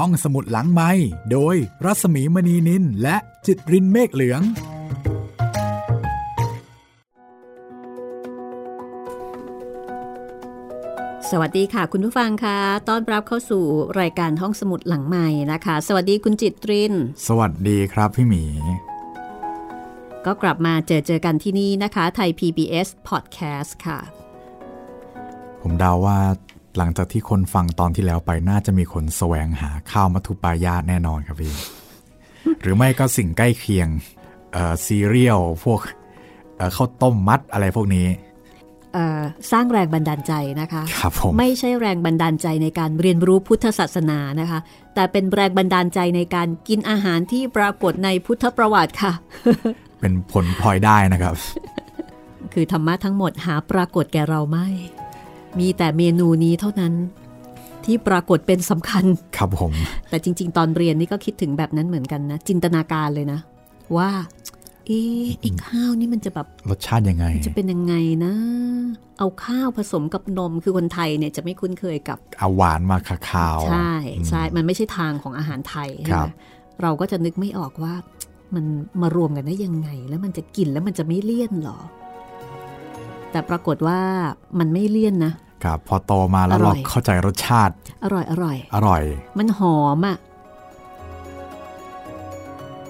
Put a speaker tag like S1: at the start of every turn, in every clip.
S1: ท่องสมุดหลังไม้โดยรัสมีมณีนินและจิตรินเมฆเหลือง
S2: สวัสดีค่ะ คุณผู้ฟังค่ะต้อนรับเข้าสู่รายการห้องสมุดหลังใหม่นะคะ สวัสดีคุณจิตริน
S1: สวัสดีครับพี่หมี
S2: ก็กลับมาเจอเจอกันที่นี่นะคะ ไทย PBS Podcast ค่ะ
S1: ผมเดาว่า หลังจากที่คนฟังตอนที่แล้วไปน่าจะมีคนแสวงหาข้าวมัทุปายาตแน่นอนครับพี่ หรือไม่ก็สิ่งใกล้เคียงเอ่อซีเรียลพวกเอ่อข้าวต้มมัดอะไรพวกนี้
S2: เอ่อสร้างแรงบันดาลใจนะคะ
S1: ครับผม
S2: ไม่ใช่แรงบันดาลใจในการเรียนรู้พุทธศาสนานะคะ แต่เป็นแรงบันดาลใจในการกินอาหารที่ปรากฏในพุทธประวัติค่ะ
S1: เป็นผลพลอยได้นะครับ
S2: คือธรรมะทั้งหมดหาปรากฏแก่เราไม่ มีแต่เมนูนี้เท่านั้น ที่ปรากฏเป็นสำคัญ
S1: ครับผม
S2: แต่จริง ๆ ตอนเรียนนี่ก็คิดถึงแบบนั้นเหมือนกันนะ จินตนาการเลยนะ ว่า เอ๊ะไอ้ข้าวนี่มันจะแบบ
S1: รสชาติยังไง
S2: จะเป็นยังไงนะ เอาข้าวผสมกับนมคือคนไทยเนี่ยจะไม่คุ้นเคยกับ
S1: เอาหวานมาคาคาว
S2: ใช่ใช่มันไม่ใช่ทางของอาหารไทยใช่
S1: ครั
S2: ไหม
S1: บ
S2: เราก็จะนึกไม่ออกว่ามันมารวมกันได้ยังไง แล้วมันจะกินแล้วมันจะไม่เลี่ยนหรอ แต่ปรากฏว่ามันไม่เลี่ยนนะ
S1: ครับพอโตมาแล้ว
S2: อร่
S1: เรา
S2: อย
S1: เข้าใจรสชาติ
S2: อร่อยอร่อย
S1: อร่อย
S2: มันหอมอะ่ะ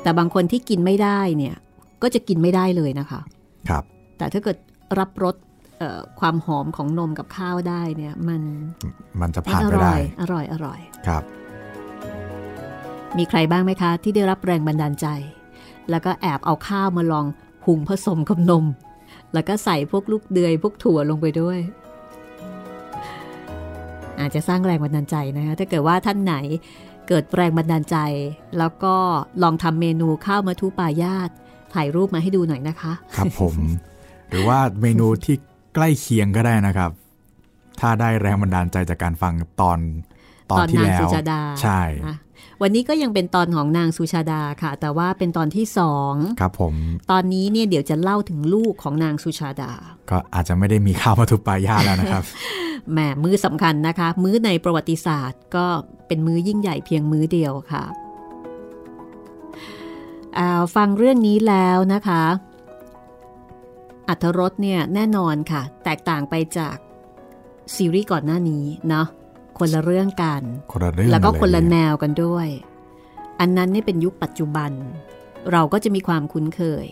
S2: แต่บางคนที่กินไม่ได้เนี่ย ก็จะกินไม่ได้เลยนะคะ
S1: ครับ
S2: แต่ถ้าเกิดรับรสเอ่อความหอมของนมกับข้าวได้เนี่ยมัน
S1: มันจะ
S2: มัน
S1: ผ่าน
S2: อ
S1: ไป
S2: ร่
S1: ได้
S2: อยอร่อยอร่อย
S1: ครับ
S2: มีใครบ้างไหมคะ ที่ได้รับแรงบันดาลใจ แล้วก็แอบเอาข้าวมาลองหุงผสมกับนม แล้วก็ใส่พวกลูกเดือยพวกถั่วลงไปด้วย อาจจะสร้างแรงบันดาลใจนะคะถ้าเกิดว่าท่านไหนเกิดแรงบันดาลใจ แล้วก็ลองทำเมนูข้าวมะทุปายาตถ่ายรูปมาให้ดูหน่อยนะคะ
S1: ครับผม หรือว่าเมนูที่ใกล้เคียงก็ได้นะครับ ถ้าได้แรงบันดาลใจจากการฟังตอนตอนที่
S2: นาง
S1: แล้ว
S2: สุชาดา
S1: ใช่
S2: นะ วันนี้ก็ยังเป็นตอนของนางสุชาดาค่ะ แต่ว่าเป็นตอนที่สอง
S1: ครับผม
S2: ตอนนี้เนี่ยเดี๋ยวจะเล่าถึงลูกของนางสุชาดา
S1: ก็อาจจะไม่ได้มีข้าวมัทุปายาตแล้วนะครับ
S2: แหมมื้อสำคัญนะคะ มื้อในประวัติศาสตร์ก็เป็นมื้อยิ่งใหญ่เพียงมื้อเดียวค่ะอ่าฟังเรื่องนี้แล้วนะคะอัธรสเนี่ยแน่นอนค่ะ แตกต่างไปจากซีรีส์ก่อนหน้านี้เนาะ คนละเรื่องกัน
S1: คนละเรื่อง
S2: แล้วก็
S1: เย
S2: คนละแนวกันด้วย อันนั้นนี่เป็นยุคปัจจุบัน เราก็จะมีความคุ้นเคย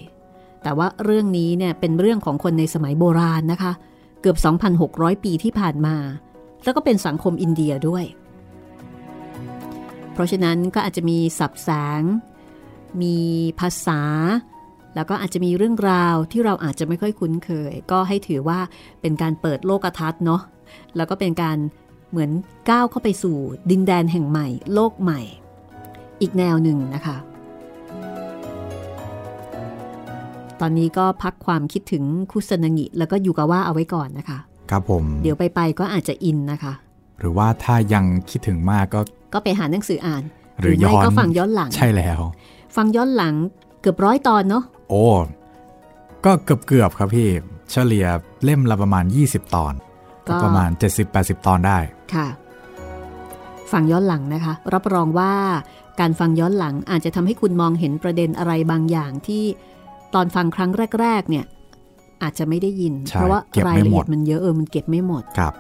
S2: แต่ว่าเรื่องนี้เนี่ยเป็นเรื่องของคนในสมัยโบราณนะคะ เกือบ 2,600 ปีที่ผ่านมา แล้วก็เป็นสังคมอินเดียด้วย เพราะฉะนั้นก็อาจจะมีสับแสง มีภาษาแล้วก็อาจจะมีเรื่องราวที่เราอาจจะไม่ค่อยคุ้นเคย ก็ให้ถือว่าเป็นการเปิดโลกทัศน์เนาะแล้วก็เป็นการ เหมือนก้าวเข้าไปสู่ดินแดนแห่งใหม่ โลกใหม่ อีกแนวหนึ่งนะคะ ตอนนี้ก็พักความคิดถึงคุสนางิแล้วก็ยูกาว่าเอาไว้ก่อนนะคะ
S1: ครับผม
S2: เดี๋ยวไปไปๆก็อาจจะอินนะคะ
S1: หรือว่าถ้ายังคิดถึงมากก็
S2: ก็ไปหาหนังสืออ่าน
S1: หรือ
S2: ไม่
S1: ย้อน
S2: ก็ฟังย้อนหลัง
S1: ใช่แล้ว
S2: ฟังย้อนหลังเกือบร้อยตอนเนาะ
S1: โอ้ ก็เกือบเกือบๆครับพี่ เฉลี่ยเล่มละประมาณ 20 ตอน ก็ประมาณ 70-80 ตอนได้
S2: ค่ะ ฟังย้อนหลังนะคะ รับรองว่าการฟังย้อนหลังอาจจะทำให้คุณมองเห็นประเด็นอะไรบางอย่างที่ตอนฟังครั้งแรก ๆ เนี่ยอาจจะไม่ได้ยิน
S1: ใช่
S2: เพราะว่า
S1: เก็บ
S2: ราย
S1: ไม่
S2: ละ
S1: หม
S2: เอี
S1: ด
S2: ยดมันเยอะเออมันเก็บไม่หมด
S1: ครับ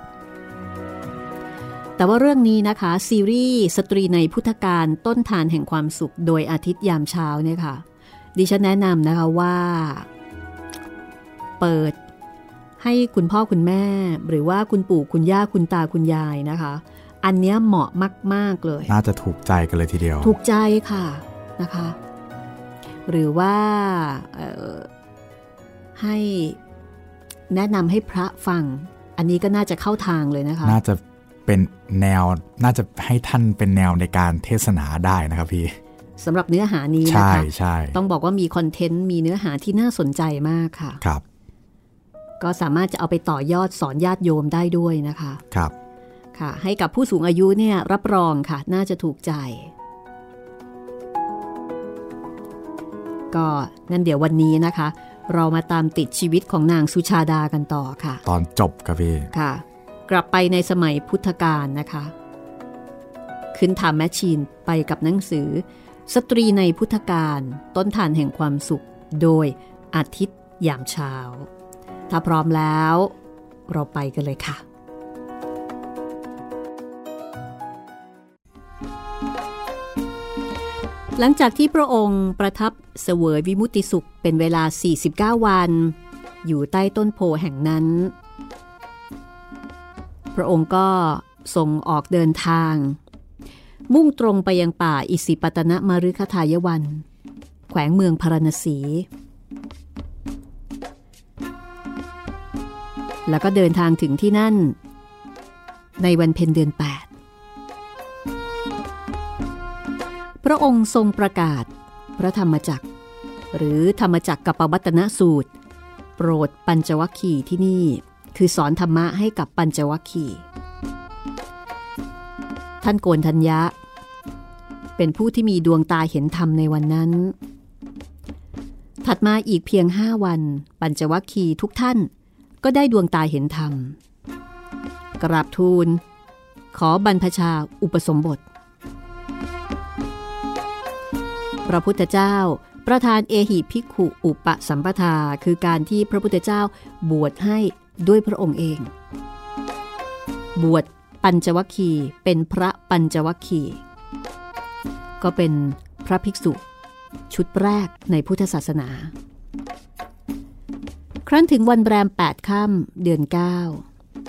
S2: แต่ว่าเรื่องนี้นะคะ ซีรีส์สตรีในพุทธการต้นทานแห่งความสุข โดยอาทิตย์ยามเช้าเนี่ยค่ะ ดิฉันแนะนำนะคะว่า เปิด ให้คุณพ่อคุณแม่ หรือว่าคุณปู่คุณย่าคุณตาคุณยายนะคะ อันเนี้ยเหมาะมาก ๆ เลย
S1: น่าจะถูกใจกันเลยทีเดียว
S2: ถูกใจค่ะนะคะ หรือว่าเอ่อให้แนะนำให้พระฟัง อันนี้ก็น่าจะเข้าทางเลยนะคะ
S1: น่าจะเป็นแนวน่าจะให้ท่านเป็นแนวในการเทศนาได้นะครับพี่
S2: สำหรับเนื้อหานี้นะ
S1: ใช่
S2: คะ
S1: ใช่
S2: ต้องบอกว่ามีคอนเทนต์มีเนื้อหาที่น่าสนใจมากค่ะ
S1: ครับ
S2: ก็สามารถจะเอาไปต่อยอดสอนญาติโยมได้ด้วยนะคะ
S1: ครับ
S2: ค่ะ ให้กับผู้สูงอายุเนี่ยรับรองค่ะ น่าจะถูกใจ ก็นั่นเดี๋ยววันนี้นะคะ เรามาตามติดชีวิตของนางสุชาดากันต่อค่ะ
S1: ตอนจบครับพี่
S2: ค่ะ กลับไปในสมัยพุทธกาลนะคะ ขึ้นทำแมชชีนไปกับหนังสือ สตรีในพุทธการต้นฐานแห่งความสุข โดยอาทิตย์ยามเช้า ถ้าพร้อมแล้ว เราไปกันเลยค่ะ หลังจากที่พระองค์ประทับเสวยวิมุติสุขเป็นเวลา 49 วัน อยู่ใต้ต้นโพแห่งนั้น พระองค์ก็ทรงออกเดินทาง มุ่งตรงไปยังป่าอิสิปตนะมฤคทายวัน แขวงเมืองพารณสี แล้วก็เดินทางถึงที่นั่น ในวันเพ็ญเดือน 8 พระองค์ทรงประกาศ พระธรรมจักร หรือธรรมจักรกับปวัตนสูตร โปรดปัญจวัคคีย์ที่นี่ คือสอนธรรมะให้กับปัญจวัคคีย์ท่านโกนทัญญะ เป็นผู้ที่มีดวงตาเห็นธรรมในวันนั้น ถัดมาอีกเพียงห้าวัน ปัญจวัคคีย์ทุกท่าน ก็ได้ดวงตาเห็นธรรม กราบทูล ขอบรรพชาอุปสมบท พระพุทธเจ้าประธานเอหิภิกขุอุปสัมปทาคือการที่พระพุทธเจ้าบวชให้ด้วยพระองค์เอง บวชปัญจวัคคีย์เป็นพระปัญจวัคคีย์ก็เป็นพระภิกษุ ชุดแรกในพุทธศาสนา ครั้นถึงวันแรม8ค่ำเดือน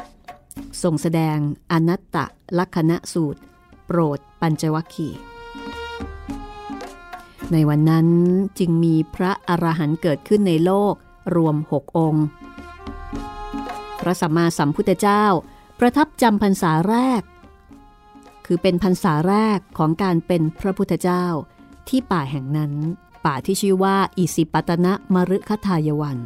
S2: 9ส่งแสดงอนัตตลักษณะสูตร โปรดปัญจวัคคีในวันนั้นจึงมีพระอรหันต์เกิดขึ้นในโลกรวมหกองค์ พระสัมมาสัมพุทธเจ้าประทับจำพรรษาแรก คือเป็นพรรษาแรกของการเป็นพระพุทธเจ้าที่ป่าแห่งนั้น ป่าที่ชื่อว่าอิสิปตนะมฤคทายวัน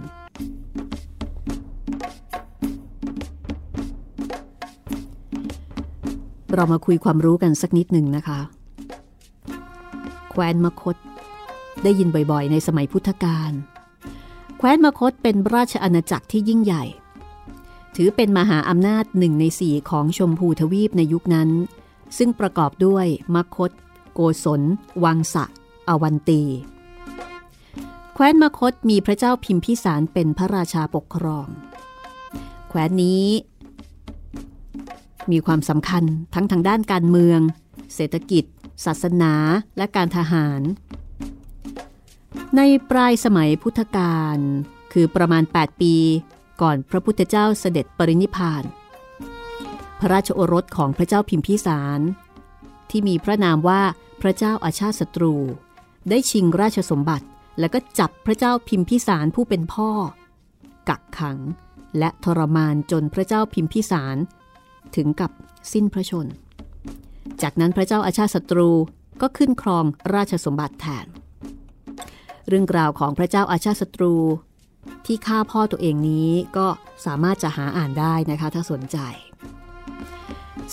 S2: เรามาคุยความรู้กันสักนิดหนึ่งนะคะ แคว้นมคต ได้ยินบ่อยๆ ในสมัยพุทธกาล แคว้นมคตเป็นราชอาณาจักรที่ยิ่งใหญ่ ถือเป็นมหาอำนาจหนึ่งในสี่ของชมพูทวีปในยุคนั้น ซึ่งประกอบด้วยมคต โกศล วังสะอวันตี แคว้นมคตมีพระเจ้าพิมพิสารเป็นพระราชาปกครอง แคว้นนี้ มีความสำคัญทั้งทางด้านการเมือง เศรษฐกิจ ศาสนาและการทหาร ในปลายสมัยพุทธกาลคือประมาณ 8 ปี ก่อนพระพุทธเจ้าเสด็จปรินิพพาน พระราชโอรสของพระเจ้าพิมพิสาร ที่มีพระนามว่าพระเจ้าอาชาติศัตรู ได้ชิงราชสมบัติ แล้วก็จับพระเจ้าพิมพิสารผู้เป็นพ่อ กักขังและทรมานจนพระเจ้าพิมพิสารถึงกับสิ้นพระชน จากนั้นพระเจ้าอาชาศัตรูก็ขึ้นครองราชสมบัติแทน เรื่องราวของพระเจ้าอาชาศัตรูที่ฆ่าพ่อตัวเองนี้ก็สามารถจะหาอ่านได้นะคะถ้าสนใจ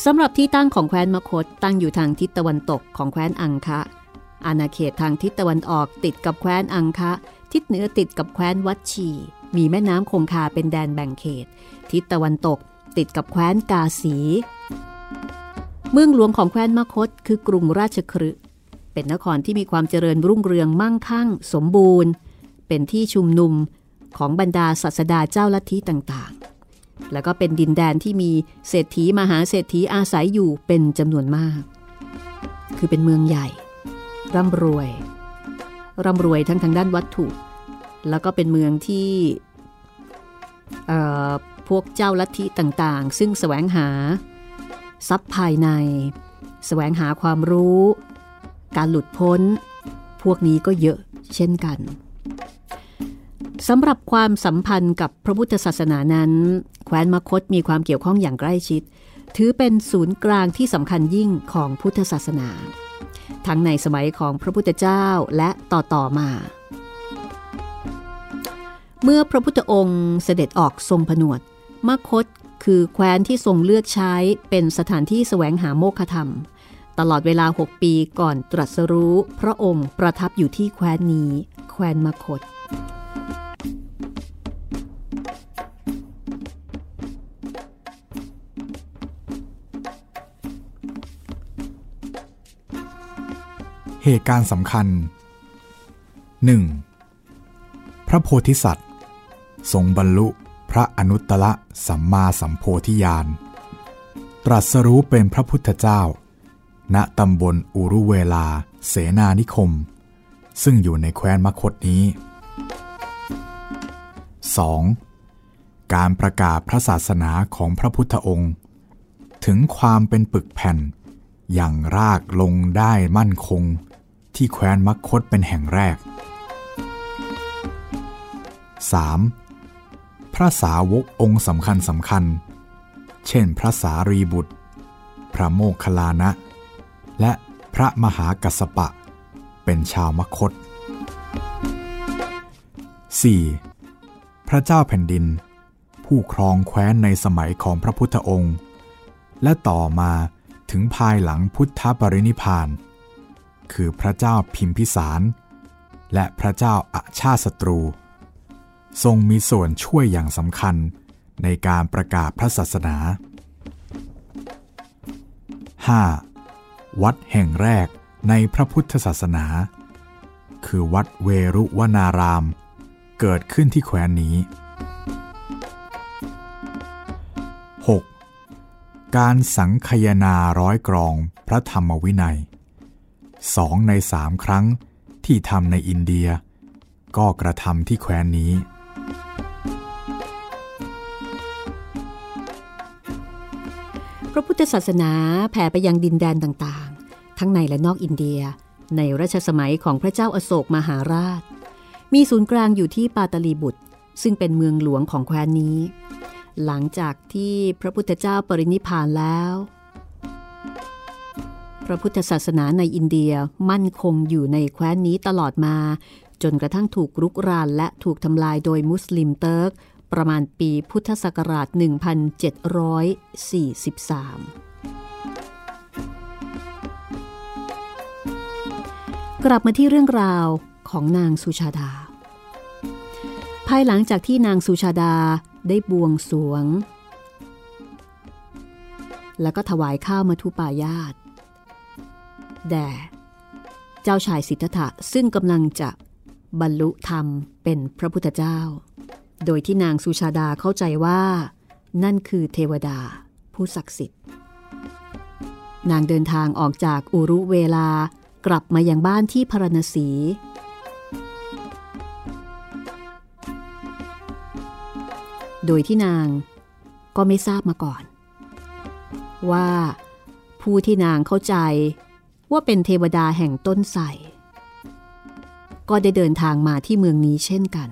S2: สำหรับที่ตั้งของแคว้นมคตตั้งอยู่ทางทิศตะวันตกของแคว้นอังคะ อาณาเขตทางทิศตะวันออกติดกับแคว้นอังคะ ทิศเหนือติดกับแคว้นวัดชี มีแม่น้ำคงคาเป็นแดนแบ่งเขต ทิศตะวันตกติดกับแคว้นกาสี เมืองหลวงของแคว้นมคต คือกรุงราชคฤห์เป็นนครที่มีความเจริญรุ่งเรืองมั่งคั่ง สมบูรณ์ เป็นที่ชุมนุมของบรรดาศาสดาเจ้าลัทธิต่างๆ แล้วก็เป็นดินแดนที่มีเศรษฐีมหาเศรษฐีอาศัยอยู่เป็นจำนวนมาก คือเป็นเมืองใหญ่ ร่ำรวย ร่ำรวยทั้งทางด้านวัตถุ แล้วก็เป็นเมืองที่พวกเจ้าลัทธิต่างๆ ซึ่งแสวงหา ทรัพย์ภายในแสวงหาความรู้ การหลุดพ้น พวกนี้ก็เยอะเช่นกันสำหรับความสัมพันธ์กับพระพุทธศาสนานั้น แคว้นมคตมีความเกี่ยวข้องอย่างใกล้ชิด ถือเป็นศูนย์กลางที่สำคัญยิ่งของพุทธศาสนา ทั้งในสมัยของพระพุทธเจ้าและต่อต่อมา เมื่อพระพุทธองค์เสด็จออกทรงผนวดมคตคือแคว้นที่ทรงเลือกใช้เป็นสถานที่แสวงหาโมฆะธรรม ตลอดเวลา 6 ปีก่อนตรัสรู้ พระองค์ประทับอยู่ที่แคว้นนี้ แคว้นมคต
S1: เหตุการณ์สำคัญ 1. พระโพธิสัตว์ ทรงบรรลุพระอนุตตรสัมมาสัมโพธิญาณ ตรัสรู้เป็นพระพุทธเจ้า ณตำบลอุรุเวลา เสนานิคม ซึ่งอยู่ในแคว้นมคตนี้ 2. การประกาศพระศาสนาของพระพุทธองค์ ถึงความเป็นปึกแผ่น อย่างรากลงได้มั่นคง ที่แคว้นมคตเป็นแห่งแรก 3. พระสาวกองค์สำคัญสำคัญ เช่นพระสารีบุตร พระโมคคัลลานะ และพระมหากัสสปะ เป็นชาวมคต 4. พระเจ้าแผ่นดิน ผู้ครองแคว้นในสมัยของพระพุทธองค์ และต่อมาถึงภายหลังพุทธปรินิพาน คือพระเจ้าพิมพิสาร และพระเจ้าอาชาติศัตรู ทรงมีส่วนช่วยอย่างสำคัญในการประกาศพระศาสนา 5. วัดแห่งแรกในพระพุทธศาสนา คือวัดเวรุวนาราม เกิดขึ้นที่แคว้นนี้ 6. การสังคยนาร้อยกรองพระธรรมวินัย สองในสามครั้งที่ทำในอินเดีย ก็กระทำที่แคว้นนี้
S2: พระพุทธศาสนาแผ่ไปยังดินแดนต่างๆ ทั้งในและนอกอินเดีย ในรัชสมัยของพระเจ้าอโศกมหาราช มีศูนย์กลางอยู่ที่ปาตลีบุตร ซึ่งเป็นเมืองหลวงของแคว้นนี้ หลังจากที่พระพุทธเจ้าปรินิพพานแล้ว พระพุทธศาสนาในอินเดียมั่นคงอยู่ในแคว้นนี้ตลอดมา จนกระทั่งถูกรุกรานและถูกทำลายโดยมุสลิมเติร์ก ประมาณปีพุทธศักราช 1743 กลับมาที่เรื่องราวของนางสุชาดา ภายหลังจากที่นางสุชาดาได้บวงสวง แล้วก็ถวายข้าวมาทุปายาต แด่เจ้าชายสิทธัตถะซึ่งกำลังจะบรรลุธรรมเป็นพระพุทธเจ้า โดยที่นางสุชาดาเข้าใจว่า นั่นคือเทวดาผู้ศักดิ์สิทธิ์ นางเดินทางออกจากอุรุเวลากลับมายังบ้านที่พารณสี โดยที่นางก็ไม่ทราบมาก่อน ว่าผู้ที่นางเข้าใจ ว่าเป็นเทวดาแห่งต้นไทรก็ได้เดินทางมาที่เมืองนี้เช่นกัน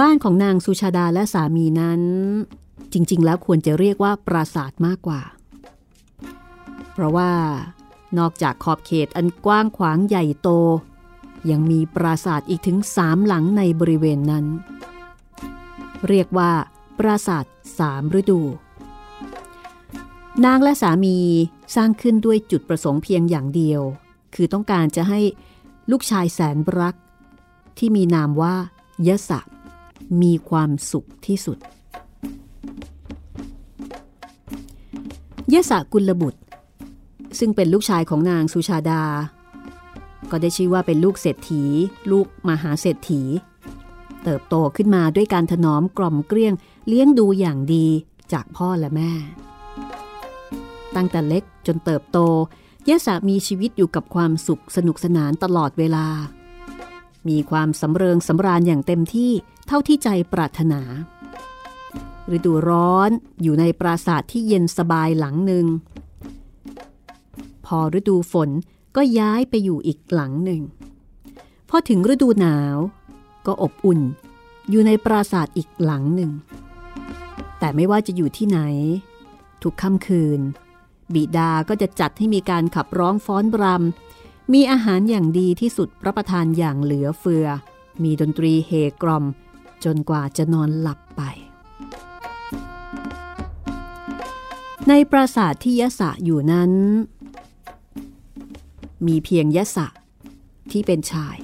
S2: บ้านของนางสุชาดาและสามีนั้น จริง ๆ แล้วควรจะเรียกว่าปราสาทมากกว่า เพราะว่านอกจากขอบเขตอันกว้างขวางใหญ่โต ยังมีปราสาทอีกถึงสามหลังในบริเวณนั้น เรียกว่า ปราสาทสามฤดู นางและสามีสร้างขึ้นด้วยจุดประสงค์เพียงอย่างเดียว คือต้องการจะให้ลูกชายแสนรัก ที่มีนามว่ายะสะมีความสุขที่สุดยะสะกุลบุตร ซึ่งเป็นลูกชายของนางสุชาดา ก็ได้ชื่อว่าเป็นลูกเศรษฐี ลูกมหาเศรษฐี เติบโตขึ้นมาด้วยการถนอมกล่อมเกลี้ยงเลี้ยงดูอย่างดีจากพ่อและแม่ ตั้งแต่เล็กจนเติบโตยะสะมีชีวิตอยู่กับความสุขสนุกสนานตลอดเวลา มีความสำเริงสำราญอย่างเต็มที่เท่าที่ใจปรารถนา ฤดูร้อนอยู่ในปราสาทที่เย็นสบายหลังหนึ่ง พอฤดูฝนก็ย้ายไปอยู่อีกหลังหนึ่ง พอถึงฤดูหนาวก็อบอุ่นอยู่ในปราสาทอีกหลังหนึ่ง แต่ไม่ว่าจะอยู่ที่ไหน ทุกค่ำคืน บิดาก็จะจัดให้มีการขับร้องฟ้อนบรำมีอาหารอย่างดีที่สุดรับประทานอย่างเหลือเฟือ มีดนตรีเฮกรอม จนกว่าจะนอนหลับไป ในปราสาทที่ยะสะอยู่นั้น มีเพียงยะสะที่เป็นชาย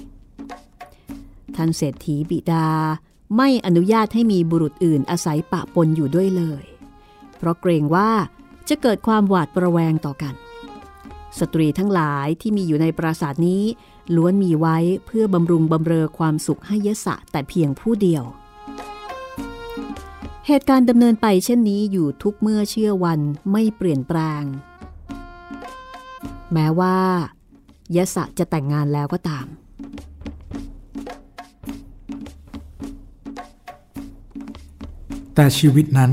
S2: ท่านเศรษฐีบิดาไม่อนุญาตให้มีบุรุษอื่นอาศัยปะปนอยู่ด้วยเลย เพราะเกรงว่า จะเกิดความหวาดประแวงต่อกัน สตรีทั้งหลายที่มีอยู่ในปราสาทนี้ ล้วนมีไว้เพื่อบำรุงบำเรอความสุขให้ยศะแต่เพียงผู้เดียว เหตุการณ์ดำเนินไปเช่นนี้อยู่ทุกเมื่อเชื่อวันไม่เปลี่ยนแปลง แม้ว่ายศะจะแต่งงานแล้วก็ตาม
S1: แต่ชีวิตนั้น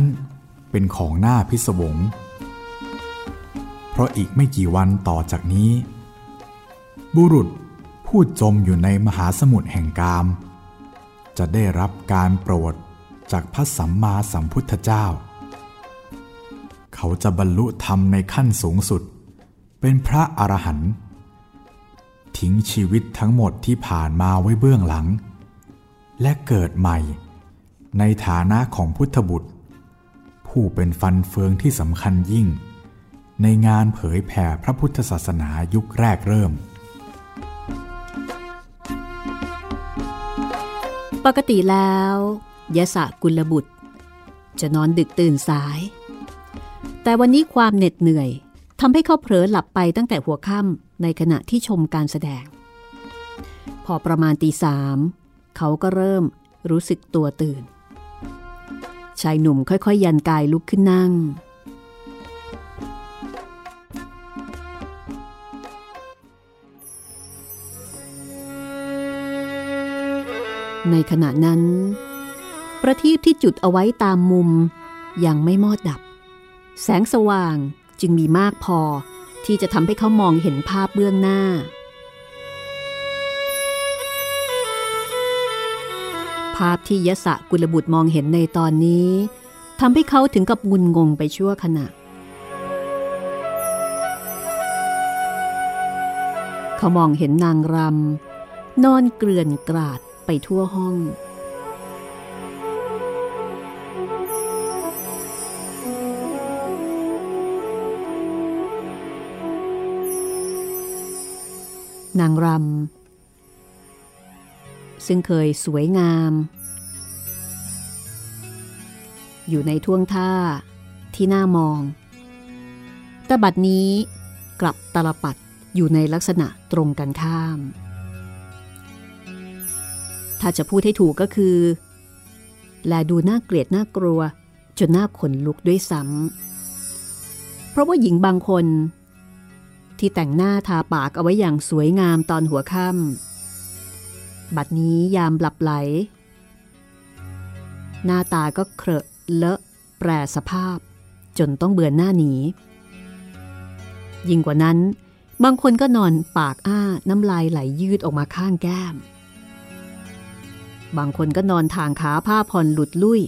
S1: เป็นของหน้าพิศวง เพราะอีกไม่กี่วันต่อจากนี้ บุรุษผู้จมอยู่ในมหาสมุทรแห่งกาม จะได้รับการโปรดจากพระสัมมาสัมพุทธเจ้า เขาจะบรรลุธรรมในขั้นสูงสุด เป็นพระอรหันต์ทิ้งชีวิตทั้งหมดที่ผ่านมาไว้เบื้องหลัง และเกิดใหม่ ในฐานะของพุทธบุตร ผู้เป็นฟันเฟืองที่สำคัญยิ่ง ในงานเผยแผ่พระพุทธศาสนายุคแรกเริ่ม
S2: ปกติแล้วยะสะกุลบุตร จะนอนดึกตื่นสาย แต่วันนี้ความเหน็ดเหนื่อยทำให้เขาเผลอหลับไปตั้งแต่หัวค่ำในขณะที่ชมการแสดง พอประมาณตีสามเขาก็เริ่มรู้สึกตัวตื่น ชายหนุ่มค่อยๆยันกายลุกขึ้นนั่ง ในขณะนั้น ประทีปที่จุดเอาไว้ตามมุมยังไม่มอดดับ แสงสว่างจึงมีมากพอที่จะทำให้เขามองเห็นภาพเบื้องหน้า ภาพที่ยศกุลบุตรมองเห็นในตอนนี้ทำให้เขาถึงกับงุนงงไปชั่วขณะ เขามองเห็นนางรำนอนเกลื่อนกราด ไปทั่วห้อง นางรำซึ่งเคยสวยงาม อยู่ในท่วงท่าที่น่ามอง แต่บัดนี้กลับตลปัดอยู่ในลักษณะตรงกันข้าม ถ้าจะพูดให้ถูกก็คือ แลดูน่าเกลียดน่ากลัว จนน่าขนลุกด้วยซ้ำเพราะว่าหญิงบางคน ที่แต่งหน้าทาปากเอาไว้อย่างสวยงามตอนหัวค่ำบัดนี้ยามหลับไหล หน้าตาก็เครอะเลอะ แปรสภาพ จนต้องเบือนหน้าหนียิ่งกว่านั้น บางคนก็นอนปากอ้าน้ำลายไหลยืดออกมาข้างแก้ม บางคนก็นอนทางขาผ้าผ่อนหลุดลุ่ย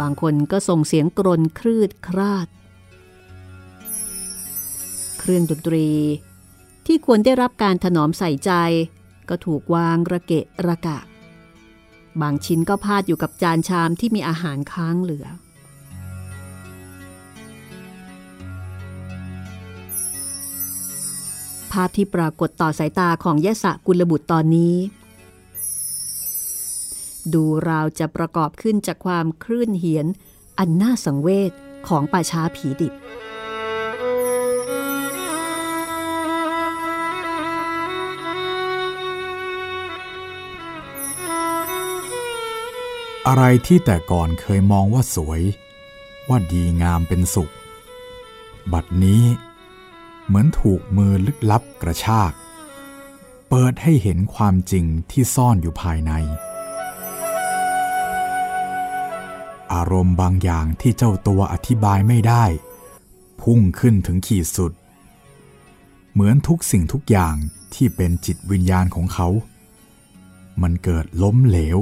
S2: บางคนก็ส่งเสียงกรนครืดคราด เครื่องดนตรี ที่ควรได้รับการถนอมใส่ใจ ก็ถูกวางระเกะระกะ บางชิ้นก็พาดอยู่กับจานชามที่มีอาหารค้างเหลือภาพที่ปรากฏต่อสายตาของยะสะกุลบุตรตอนนี้ ดูราวจะประกอบขึ้นจากความคลื่นเหียน อันน่าสังเวชของป่าช้าผีดิบ
S1: อะไรที่แต่ก่อนเคยมองว่าสวย ว่าดีงามเป็นสุข บัดนี้ เหมือนถูกมือลึกลับกระชาก เปิดให้เห็นความจริงที่ซ่อนอยู่ภายใน อารมณ์บางอย่างที่เจ้าตัวอธิบายไม่ได้ พุ่งขึ้นถึงขีดสุด เหมือนทุกสิ่งทุกอย่างที่เป็นจิตวิญญาณของเขา มันเกิดล้มเหลว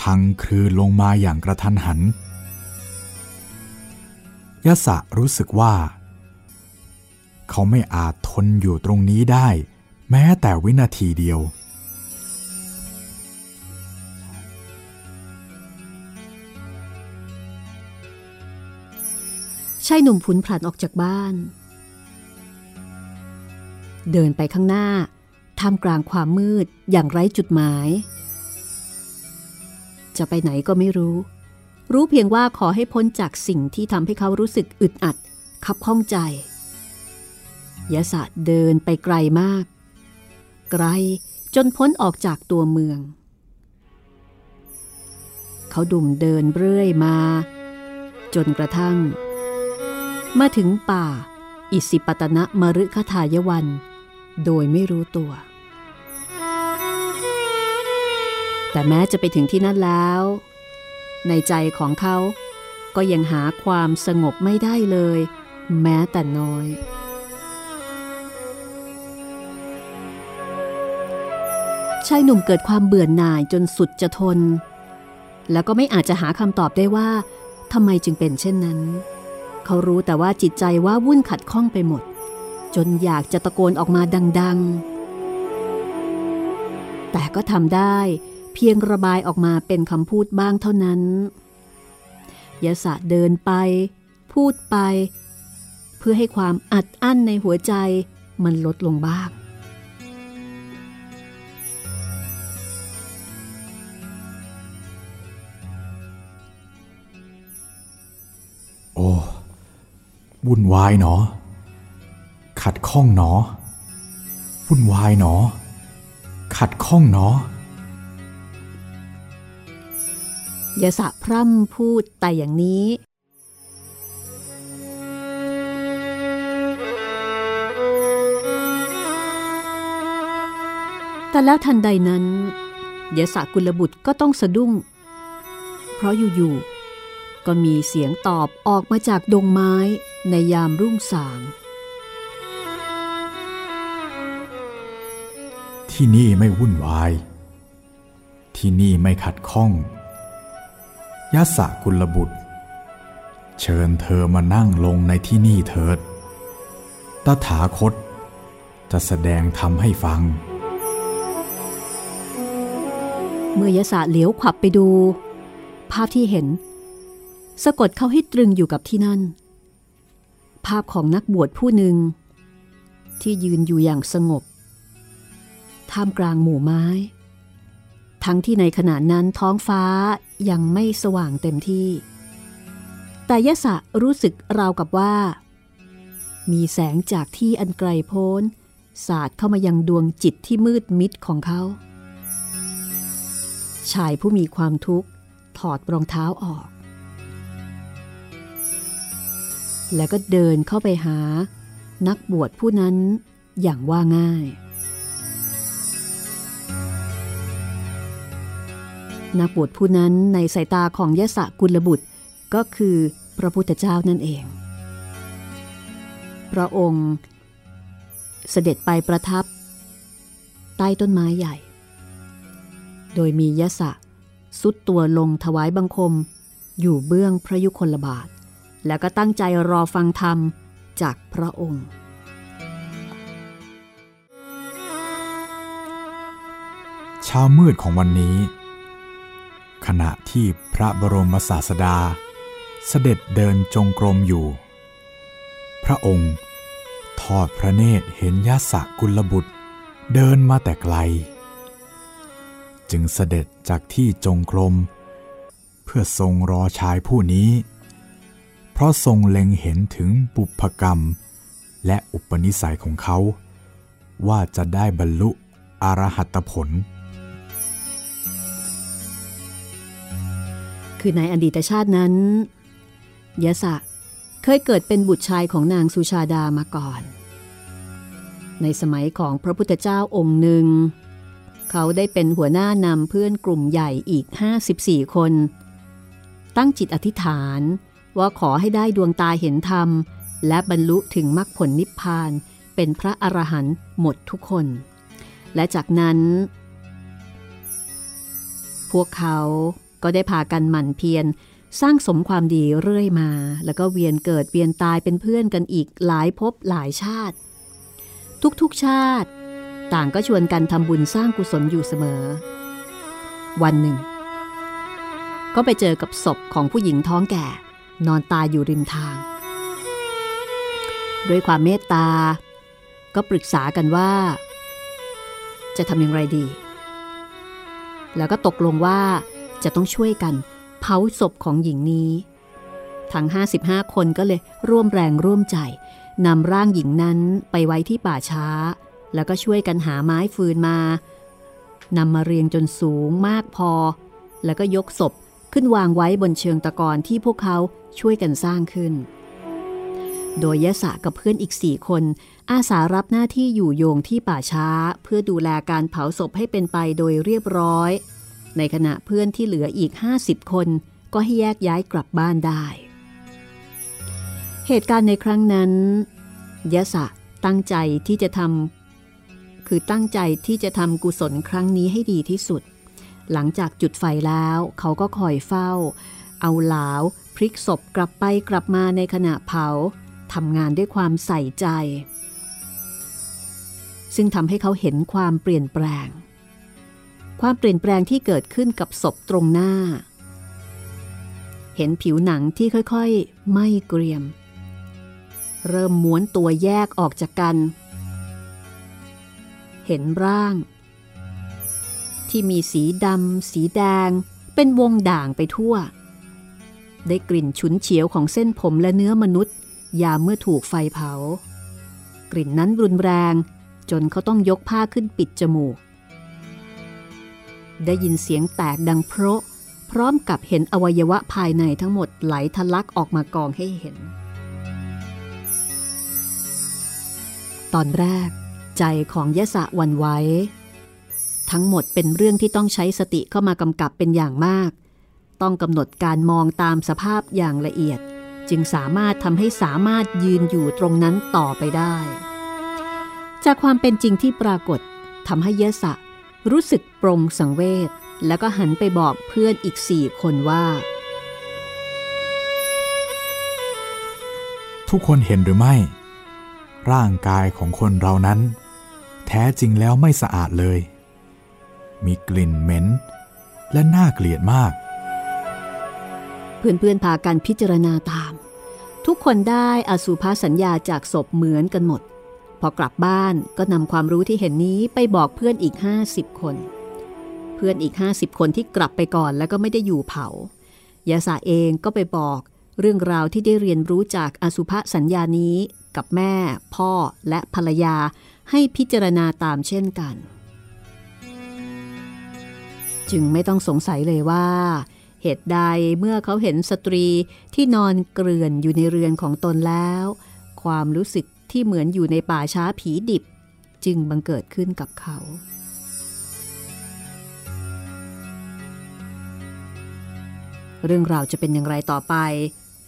S1: พังคลืนลงมาอย่างกระทันหันยะสะรู้สึกว่า เขาไม่อาจทนอยู่ตรงนี้ได้ แม้แต่วินาทีเดียว
S2: ชายหนุ่มผุนผลันออกจากบ้าน เดินไปข้างหน้าท่ามกลางความมืดอย่างไร้จุดหมาย จะไปไหนก็ไม่รู้ รู้เพียงว่าขอให้พ้นจากสิ่งที่ทำให้เขารู้สึกอึดอัดคับข้องใจยะสะเดินไปไกลมาก ไกลจนพ้นออกจากตัวเมือง เขาดุ่มเดินเรื่อยมา จนกระทั่ง มาถึงป่า อิสิปตนะมรุคทายวัน โดยไม่รู้ตัว แต่แม้จะไปถึงที่นั่นแล้ว ในใจของเขาก็ยังหาความสงบไม่ได้เลย แม้แต่น้อยชายหนุ่มเกิดความเบื่อหน่ายจนสุดจะทน แล้วก็ไม่อาจจะหาคำตอบได้ว่าทำไมจึงเป็นเช่นนั้น เขารู้แต่ว่าจิตใจว่าวุ่นขัดข้องไปหมด จนอยากจะตะโกนออกมาดัง ๆ แต่ก็ทำได้ เพียงระบายออกมาเป็นคำพูดบ้างเท่านั้นยะสะเดินไป พูดไป เพื่อให้ความอัดอั้นในหัวใจมันลดลงบ้าง
S1: โอ้ วุ่นวายหนอ ขัดข้องหนอ วุ่นวายหนอ ขัดข้องหน
S2: อยาสะพร่ำพูดแต่อย่างนี้แต่แล้วทันใดนั้นยาสะกุลบุตรก็ต้องสะดุ้ง เพราะอยู่ๆ ก็มีเสียงตอบออกมาจากดงไม้ในยามรุ่งสาง
S1: ที่นี่ไม่วุ่นวาย ที่นี่ไม่ขัดข้องยะสะกุลบุตร เชิญเธอมานั่งลงในที่นี่เถิด ตถาคตจะแสดงทำให้ฟัง
S2: เมื่อยะสะเหลียวขวับไปดู ภาพที่เห็น สะกดเขาให้ตรึงอยู่กับที่นั่น ภาพของนักบวชผู้หนึ่ง ที่ยืนอยู่อย่างสงบ ท่ามกลางหมู่ไม้ ทั้งที่ในขณะนั้นท้องฟ้ายังไม่สว่างเต็มที่ แต่ยะสะรู้สึกราวกับว่า มีแสงจากที่อันไกลโพ้น สาดเข้ามายังดวงจิตที่มืดมิดของเขา ชายผู้มีความทุกข์ถอดรองเท้าออก แล้วก็เดินเข้าไปหา นักบวชผู้นั้นอย่างว่าง่าย นักบวชผู้นั้นในสายตาของยะสะกุลบุตรก็คือพระพุทธเจ้านั่นเอง พระองค์เสด็จไปประทับ ใต้ต้นไม้ใหญ่ โดยมียะสะสุดตัวลงถวายบังคม อยู่เบื้องพระยุคลบาท แล้วก็ตั้งใจรอฟังธรรมจากพระองค์
S1: เช้ามืดของวันนี้ ขณะที่พระบรมศาสดา เสด็จเดินจงกรมอยู่ พระองค์ทอดพระเนตรเห็นยาสกุลบุตรเดินมาแต่ไกล จึงเสด็จจากที่จงกรมเพื่อทรงรอชายผู้นี้ เพราะทรงเล็งเห็นถึงบุพกรรม และอุปนิสัยของเขา ว่าจะได้บรรลุอรหัตผล
S2: คือในอดีตชาตินั้นยะสะเคยเกิดเป็นบุตรชายของนางสุชาดามาก่อน ในสมัยของพระพุทธเจ้าองค์หนึ่ง เขาได้เป็นหัวหน้านำเพื่อนกลุ่มใหญ่อีก 54 คน ตั้งจิตอธิษฐาน ว่าขอให้ได้ดวงตาเห็นธรรม และบรรลุถึงมรรคผลนิพพานเป็นพระอรหันต์หมดทุกคน และจากนั้น พวกเขาก็ได้พากันหมั่นเพียรสร้างสมความดีเรื่อยมา แล้วก็เวียนเกิดเวียนตายเป็นเพื่อนกันอีกหลายภพหลายชาติ ทุกๆชาติ ต่างก็ชวนกันทำบุญสร้างกุศลอยู่เสมอ วันหนึ่ง ก็ไปเจอกับศพของผู้หญิงท้องแก่ นอนตายอยู่ริมทาง ด้วยความเมตตา ก็ปรึกษากันว่า จะทำอย่างไรดี แล้วก็ตกลงว่าจะต้องช่วยกัน เผาศพของหญิงนี้ ทั้ง 55 คนก็เลยร่วมแรงร่วมใจนำร่างหญิงนั้นไปไว้ที่ป่าช้า แล้วก็ช่วยกันหาไม้ฟืนมานำมาเรียงจนสูงมากพอ แล้วก็ยกศพขึ้นวางไว้บนเชิงตะกอนที่พวกเขาช่วยกันสร้างขึ้น โดยยะสะกับเพื่อนอีกสี่คน อาสารับหน้าที่อยู่โยงที่ป่าช้า เพื่อดูแลการเผาศพให้เป็นไปโดยเรียบร้อย ในขณะเพื่อนที่เหลืออีก 50 คนก็ให้แยกย้ายกลับบ้านได้ เหตุการณ์ในครั้งนั้นยะสะตั้งใจที่จะทำคือตั้งใจที่จะทำกุศลครั้งนี้ให้ดีที่สุด หลังจากจุดไฟแล้วเขาก็คอยเฝ้า เอาหลาวพลิกศพกลับไปกลับมาในขณะเผาทำงานด้วยความใส่ใจ ซึ่งทำให้เขาเห็นความเปลี่ยนแปลง ความเปลี่ยนแปลงที่เกิดขึ้นกับศพตรงหน้า เห็นผิวหนังที่ค่อยๆไม่เกรียม เริ่มม้วนตัวแยกออกจากกัน เห็นร่าง ที่มีสีดำสีแดง เป็นวงด่างไปทั่ว ได้กลิ่นฉุนเฉียวของเส้นผมและเนื้อมนุษย์ ยามเมื่อถูกไฟเผา กลิ่นนั้นรุนแรง จนเขาต้องยกผ้าขึ้นปิดจมูก ได้ยินเสียงแตกดังเพราะพร้อมกับเห็นอวัยวะภายในทั้งหมดไหลทะลักออกมากองให้เห็น ตอนแรก ใจของยะสะวันไว้ ทั้งหมดเป็นเรื่องที่ต้องใช้สติเข้ามากำกับเป็นอย่างมาก ต้องกำหนดการมองตามสภาพอย่างละเอียด จึงสามารถทำให้สามารถยืนอยู่ตรงนั้นต่อไปได้ จากความเป็นจริงที่ปรากฏทำให้ยะสะรู้สึกปรงสังเวชแล้วก็หันไปบอกเพื่อนอีกสี่คนว่า
S1: ทุกคนเห็นหรือไม่ ร่างกายของคนเรานั้น แท้จริงแล้วไม่สะอาดเลย มีกลิ่นเหม็น และน่าเกลียดมาก
S2: เพื่อนๆพากันพิจารณาตาม ทุกคนได้อสุภาสัญญาจากศพเหมือนกันหมด พอกลับบ้านก็นำความรู้ที่เห็นนี้ไปบอกเพื่อนอีก 50 คน เพื่อนอีก 50 คนที่กลับไปก่อนแล้วก็ไม่ได้อยู่เผายาสาเองก็ไปบอกเรื่องราวที่ได้เรียนรู้จากอสุภสัญญานี้กับแม่ พ่อและภรรยาให้พิจารณาตามเช่นกัน จึงไม่ต้องสงสัยเลยว่า เหตุใดเมื่อเขาเห็นสตรีที่นอนเกลื่อนอยู่ในเรือนของตนแล้ว ความรู้สึกที่เหมือนอยู่ในป่าช้าผีดิบ จึงบังเกิดขึ้นกับเขา เรื่องราวจะเป็นอย่างไรต่อไป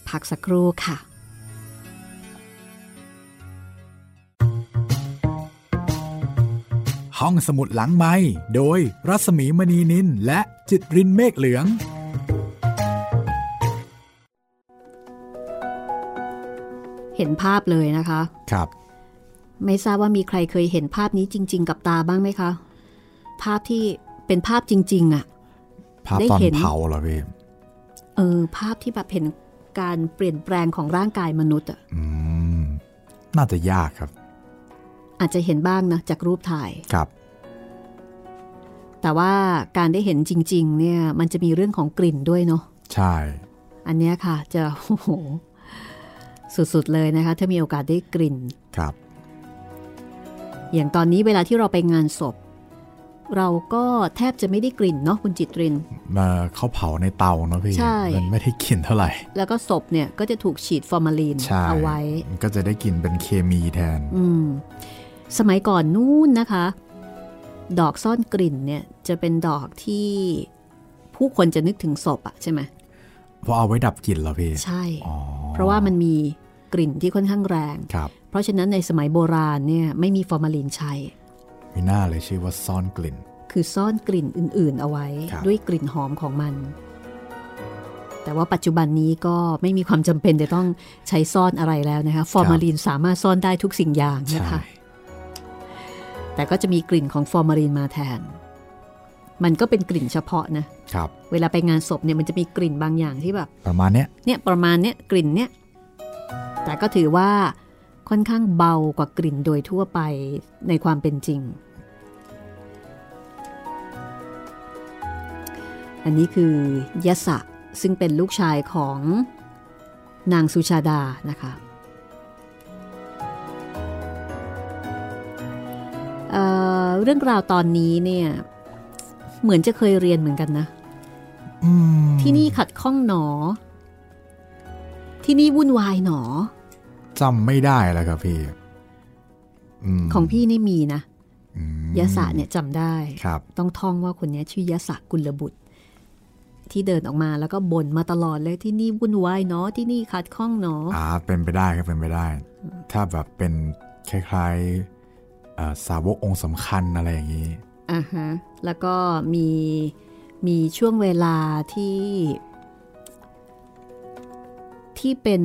S2: พักสักครู่ค่ะ
S1: ห้องสมุดหลังไม้โดยรัสมีมณีนินและจิตรินเมฆเหลือง
S2: เห็นภาพเลยนะคะ
S1: ครับ
S2: ไม่ทราบว่ามีใครเคยเห็นภาพนี้จริง ๆ กับตาบ้างไหมคะ ภาพที่เป็นภาพจริง ๆอะ่ะ
S1: ภาพ
S2: ได้
S1: ตอน
S2: เห็น
S1: เผาเหรอพี่
S2: เออ ภาพที่แบบเห็นการเปลี่ยนแปลงของร่างกายมนุษย์อะ
S1: อืมน่าจะยากครับ
S2: อาจจะเห็นบ้างนะจากรูปถ่าย
S1: ครับ
S2: แต่ว่าการได้เห็นจริง ๆ เนี่ย มันจะมีเรื่องของกลิ่นด้วยเนาะ
S1: ใช่
S2: อันเนี้ยค่ะ จะโอ้โห สุดๆเลยนะคะถ้ามีโอกาสได้กลิ่น
S1: ครับ
S2: อย่างตอนนี้เวลาที่เราไปงานศพ เราก็แทบจะไม่ได้กลิ่นเนาะคุณจิตริน
S1: มาเขาเผาในเตาเนาะพี่
S2: ใช่
S1: มันไม่ได้กลิ่นเท่าไหร่
S2: แล้วก็ศพเนี่ยก็จะถูกฉีดฟอร์มาลีน
S1: ใช่
S2: เอาไว้
S1: มันก็จะได้กลิ่นเป็นเคมีแทน
S2: อืมสมัยก่อนนู้นนะคะ ดอกซ่อนกลิ่นเนี่ยจะเป็นดอกที่ผู้คนจะนึกถึงศพอะใช่ไหม
S1: เพราะเอาไว้ดับกลิ่นเหรอพี่
S2: ใช่
S1: อ๋อ
S2: เพราะว่ามันมีกลิ่นที่ค่อนข้างแรง
S1: ครับ
S2: เพราะฉะนั้นในสมัยโบราณเนี่ยไม่มีฟอร์มาลีนใช้
S1: มีหน้าเลยชื่อว่าซ่อนกลิ่น
S2: คือซ่อนกลิ่นอื่น ๆ เอาไว้
S1: ครับ
S2: ด้วยกลิ่นหอมของมัน แต่ว่าปัจจุบันนี้ก็ไม่มีความจำเป็นจะต้องใช้ซ่อนอะไรแล้วนะคะฟอร์มาลีนสามารถซ่อนได้ทุกสิ่งอย่างนะ
S1: ใช่
S2: คะแต่ก็จะมีกลิ่นของฟอร์มาลีนมาแทน มันก็เป็นกลิ่นเฉพาะนะ
S1: ครับ
S2: เวลาไปงานศพเนี่ยมันจะมีกลิ่นบางอย่างที่แบบ
S1: ประมาณเนี้ย
S2: เนี่ยประมาณเนี้ยกลิ่นเนี้ยแต่ก็ถือว่าค่อนข้างเบากว่ากลิ่นโดยทั่วไปในความเป็นจริง อันนี้คือยะสะซึ่งเป็นลูกชายของนางสุชาดานะคะเเรื่องราวตอนนี้เนี่ย เหมือนจะเคยเรียนเหมือนกันนะที่นี่ขัดข้องหนอ ที่นี่วุ่นวายหนอ
S1: จำไม่ได้แล้วครับพี่
S2: ของพี่นี่มีนะยศเนี่ยจำได้
S1: ครับ
S2: ต้องท่องว่าคนนี้ชื่อยศกุลบุตร ที่เดินออกมาแล้วก็บ่นมาตลอดเลยที่นี่วุ่นวายเนาะที่นี่ขัดข้องเนาะ
S1: อ่าเป็นไปได้ครับเป็นไปได้ ถ้าแบบเป็นคล้ายๆสาวกองค์สำคัญอะไรอย่างนี้
S2: อ่าฮะแล้วก็มีมีช่วงเวลาที่ ที่เป็น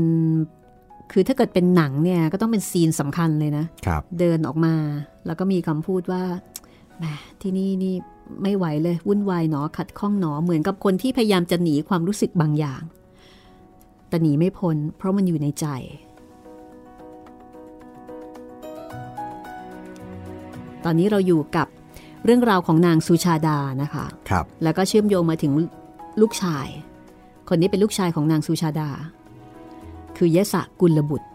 S2: คือถ้าเกิดเป็นหนังเนี่ยก็ต้องเป็นซีนสำคัญเลยนะ
S1: ครับ
S2: เดินออกมา แล้วก็มีคำพูดว่าแหมที่นี่นี่ไม่ไหวเลยวุ่นวายหนอขัดข้องหนอเหมือนกับคนที่พยายามจะหนีความรู้สึกบางอย่าง แต่หนีไม่พ้นเพราะมันอยู่ในใจ ตอนนี้เราอยู่กับ เรื่องราวของนางสุชาดานะคะ
S1: ครับ
S2: แล้วก็เชื่อมโยงมาถึงลูกชาย คนนี้เป็นลูกชายของนางสุชาดา คือยะสะกุลบุตร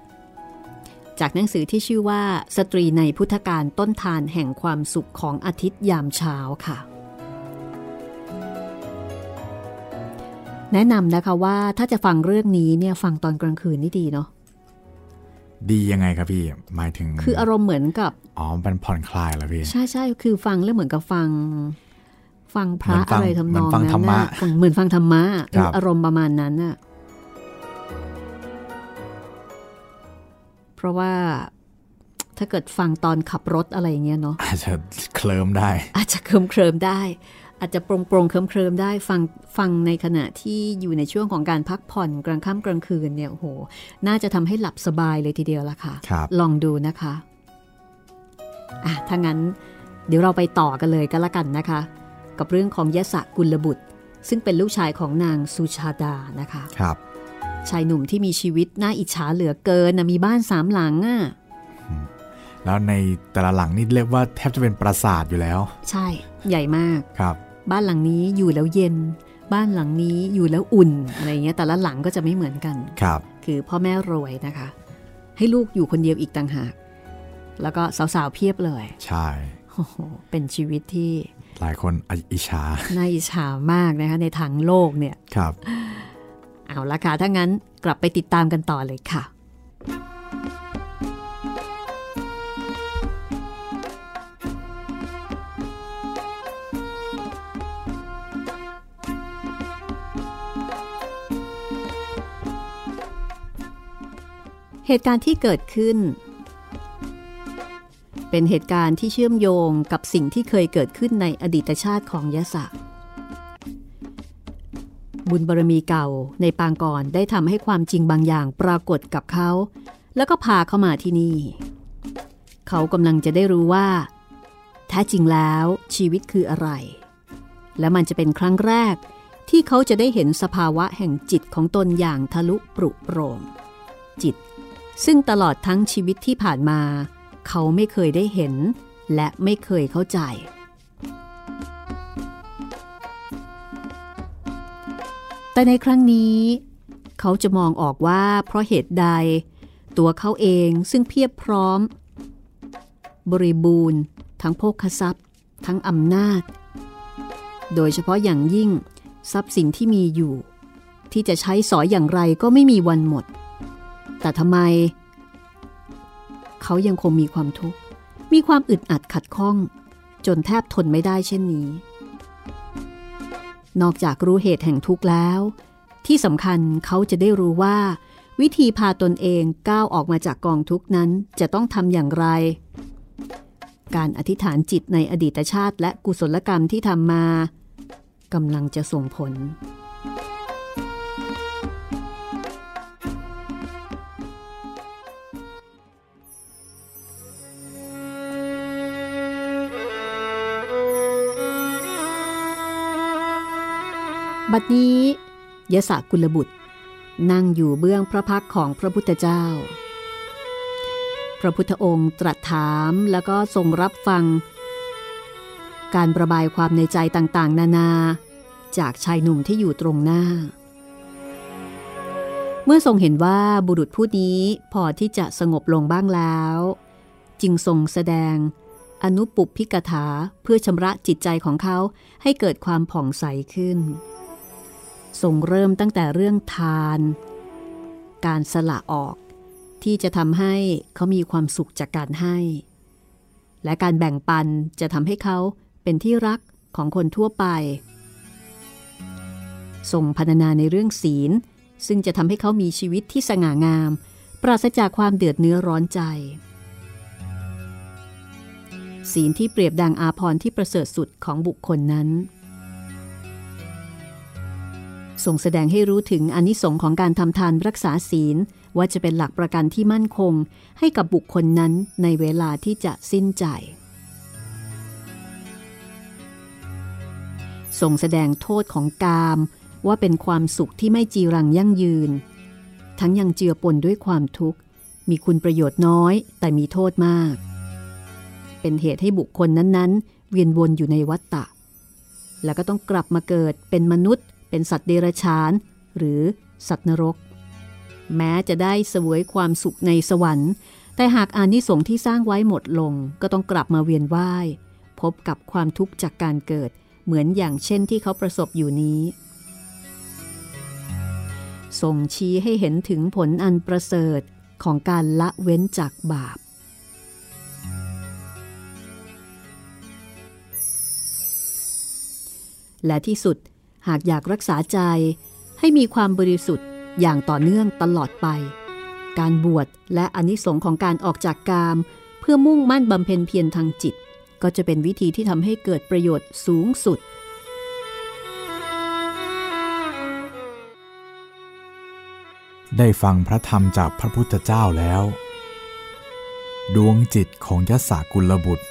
S2: จากหนังสือที่ชื่อว่าสตรีในพุทธการต้นทานแห่งความสุขของอาทิตย์ยามเช้าค่ะ แนะนำนะคะว่าถ้าจะฟังเรื่องนี้เนี่ยฟังตอนกลางคืนนี่ดีเนาะ
S1: ดียังไงครับพี่หมายถึง
S2: คืออารมณ์เหมือนกับ
S1: อ๋อมันผ่อนคลายแล้วพี่
S2: ใช่ใช่คือฟังแล้วเหมือนกับฟัง ฟังพระอะไรทำนองนั้
S1: นนะ
S2: เหมือนฟังธรรมะอารมณ์ประมาณนั้นน่ะเพราะว่าถ้าเกิดฟังตอนขับรถอะไรเงี้ยเนาะ
S1: อาจจะเคลิมได้
S2: อาจจะเคลิมเคลิมได้ อาจจะปรงปรงเคลิมเคลิมได้ฟังฟังในขณะที่อยู่ในช่วงของการพักผ่อนกลางค่ำกลางคืนเนี่ยโอ้โหน่าจะทำให้หลับสบายเลยทีเดียวละค่ะ
S1: ค
S2: ลองดูนะคะอะถ้างั้นเดี๋ยวเราไปต่อกันเลยก็แล้วกันนะคะ กับเรื่องของยะสะกุลบุตร ซึ่งเป็นลูกชายของนางสุชาดานะคะ
S1: ครับ
S2: ชายหนุ่มที่มีชีวิตน่าอิจฉาเหลือเกินนะมีบ้านสามหลังอะ
S1: แล้วในแต่ละหลังนี่เรียกว่าแทบจะเป็นปราสาทอยู่แล้ว
S2: ใช่ใหญ่มาก
S1: ครับ
S2: บ้านหลังนี้อยู่แล้วเย็น บ้านหลังนี้อยู่แล้วอุ่นอะไรเงี้ยแต่ละหลังก็จะไม่เหมือนกัน
S1: ครับ
S2: คือพ่อแม่รวยนะคะ ให้ลูกอยู่คนเดียวอีกต่างหาก แล้วก็สาวๆเพียบเลย
S1: ใช่
S2: โอ้โหเป็นชีวิตที่
S1: หลายคนอิจฉา
S2: น่าอิจฉามากนะคะในทางโลกเนี่ย
S1: ครับ
S2: เอาละค่ะถ้างั้นกลับไปติดตามกันต่อเลยค่ะ เหตุการณ์ที่เกิดขึ้น เป็นเหตุการณ์ที่เชื่อมโยงกับสิ่งที่เคยเกิดขึ้นในอดีตชาติของยะสะ บุญบารมีเก่าในปางก่อนได้ทำให้ความจริงบางอย่างปรากฏกับเขา แล้วก็พาเข้ามาที่นี่ เขากำลังจะได้รู้ว่าแท้จริงแล้วชีวิตคืออะไร และมันจะเป็นครั้งแรกที่เขาจะได้เห็นสภาวะแห่งจิตของตนอย่างทะลุปรุโปร่งจิต ซึ่งตลอดทั้งชีวิตที่ผ่านมา เขาไม่เคยได้เห็น และไม่เคยเข้าใจ แต่ในครั้งนี้ เขาจะมองออกว่าเพราะเหตุใด ตัวเขาเองซึ่งเพียบพร้อม บริบูรณ์ ทั้งโภคทรัพย์ ทั้งอำนาจ โดยเฉพาะอย่างยิ่งทรัพย์สินที่มีอยู่ ที่จะใช้สอยอย่างไรก็ไม่มีวันหมด แต่ทำไม เขายังคงมีความทุกข์ มีความอึดอัดขัดข้อง จนแทบทนไม่ได้เช่นนี้ นอกจากรู้เหตุแห่งทุกข์แล้ว ที่สำคัญเขาจะได้รู้ว่า วิธีพาตนเองก้าวออกมาจากกองทุกข์นั้นจะต้องทำอย่างไร การอธิษฐานจิตในอดีตชาติและกุศลกรรมที่ทำมากำลังจะส่งผล บัดนี้ยศกุลบุตร นั่งอยู่เบื้องพระพักของพระพุทธเจ้า พระพุทธองค์ตรัสถามแล้วก็ทรงรับฟัง การประบายความในใจต่างๆ นานา จากชายหนุ่มที่อยู่ตรงหน้า เมื่อทรงเห็นว่าบุรุษผู้นี้พอที่จะสงบลงบ้างแล้ว จึงทรงแสดงอนุปุพิกถาเพื่อชำระจิตใจของเขาให้เกิดความผ่องใสขึ้น ทรงเริ่มตั้งแต่เรื่องทาน การสละออกที่จะทำให้เขามีความสุขจากการให้ และการแบ่งปันจะทำให้เขาเป็นที่รักของคนทั่วไป ทรงพรรณนาในเรื่องศีล ซึ่งจะทำให้เขามีชีวิตที่สง่างาม ปราศจากความเดือดเนื้อร้อนใจ ศีลที่เปรียบดังอาพรที่ประเสริฐสุดของบุคคลนั้น ส่งแสดงให้รู้ถึงอนิสงค์ของการทำทานรักษาศีล ว่าจะเป็นหลักประกันที่มั่นคง ให้กับบุคคลนั้นในเวลาที่จะสิ้นใจส่งแสดงโทษของกาม ว่าเป็นความสุขที่ไม่จีรังยั่งยืน ทั้งยังเจือปนด้วยความทุกข์ มีคุณประโยชน์น้อย แต่มีโทษมาก เป็นเหตุให้บุคคลนั้นๆ เวียนวนอยู่ในวัฏฏะแล้วก็ต้องกลับมาเกิดเป็นมนุษย์ เป็นสัตว์เดรัจฉาน หรือสัตว์นรก แม้จะได้เสวยความสุขในสวรรค์ แต่หากอานิสงส์ที่สร้างไว้หมดลงก็ต้องกลับมาเวียนว่าย พบกับความทุกข์จากการเกิด เหมือนอย่างเช่นที่เขาประสบอยู่นี้ส่งชี้ให้เห็นถึงผลอันประเสริฐของการละเว้นจากบาป และที่สุด หากอยากรักษาใจให้มีความบริสุทธิ์อย่างต่อเนื่องตลอดไป การบวชและอนิสงค์ของการออกจากกาม เพื่อมุ่งมั่นบำเพ็ญเพียรทางจิต ก็จะเป็นวิธีที่ทำให้เกิดประโยชน์สูงสุด
S1: ได้ฟังพระธรรมจากพระพุทธเจ้าแล้ว ดวงจิตของยศกุลบุตร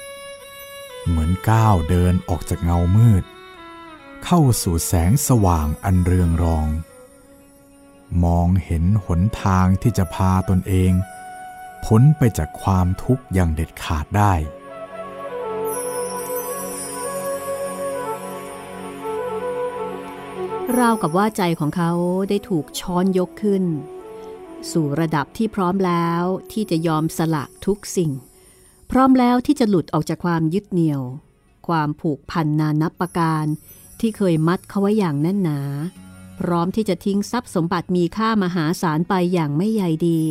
S1: เหมือนก้าวเดินออกจากเงามืด เข้าสู่แสงสว่างอันเรืองรอง มองเห็นหนทางที่จะพาตนเองพ้นไปจากความทุกข์อย่างเด็ดขาดได้
S2: ราวกับว่าใจของเขาได้ถูกช้อนยกขึ้น สู่ระดับที่พร้อมแล้วที่จะยอมสละทุกสิ่ง พร้อมแล้วที่จะหลุดออกจากความยึดเหนี่ยว ความผูกพันนานับประการ ที่เคยมัดเขาไว้อย่างแน่นหนา พร้อมที่จะทิ้งทรัพย์สมบัติมีค่ามหาศาลไปอย่างไม่ใยดี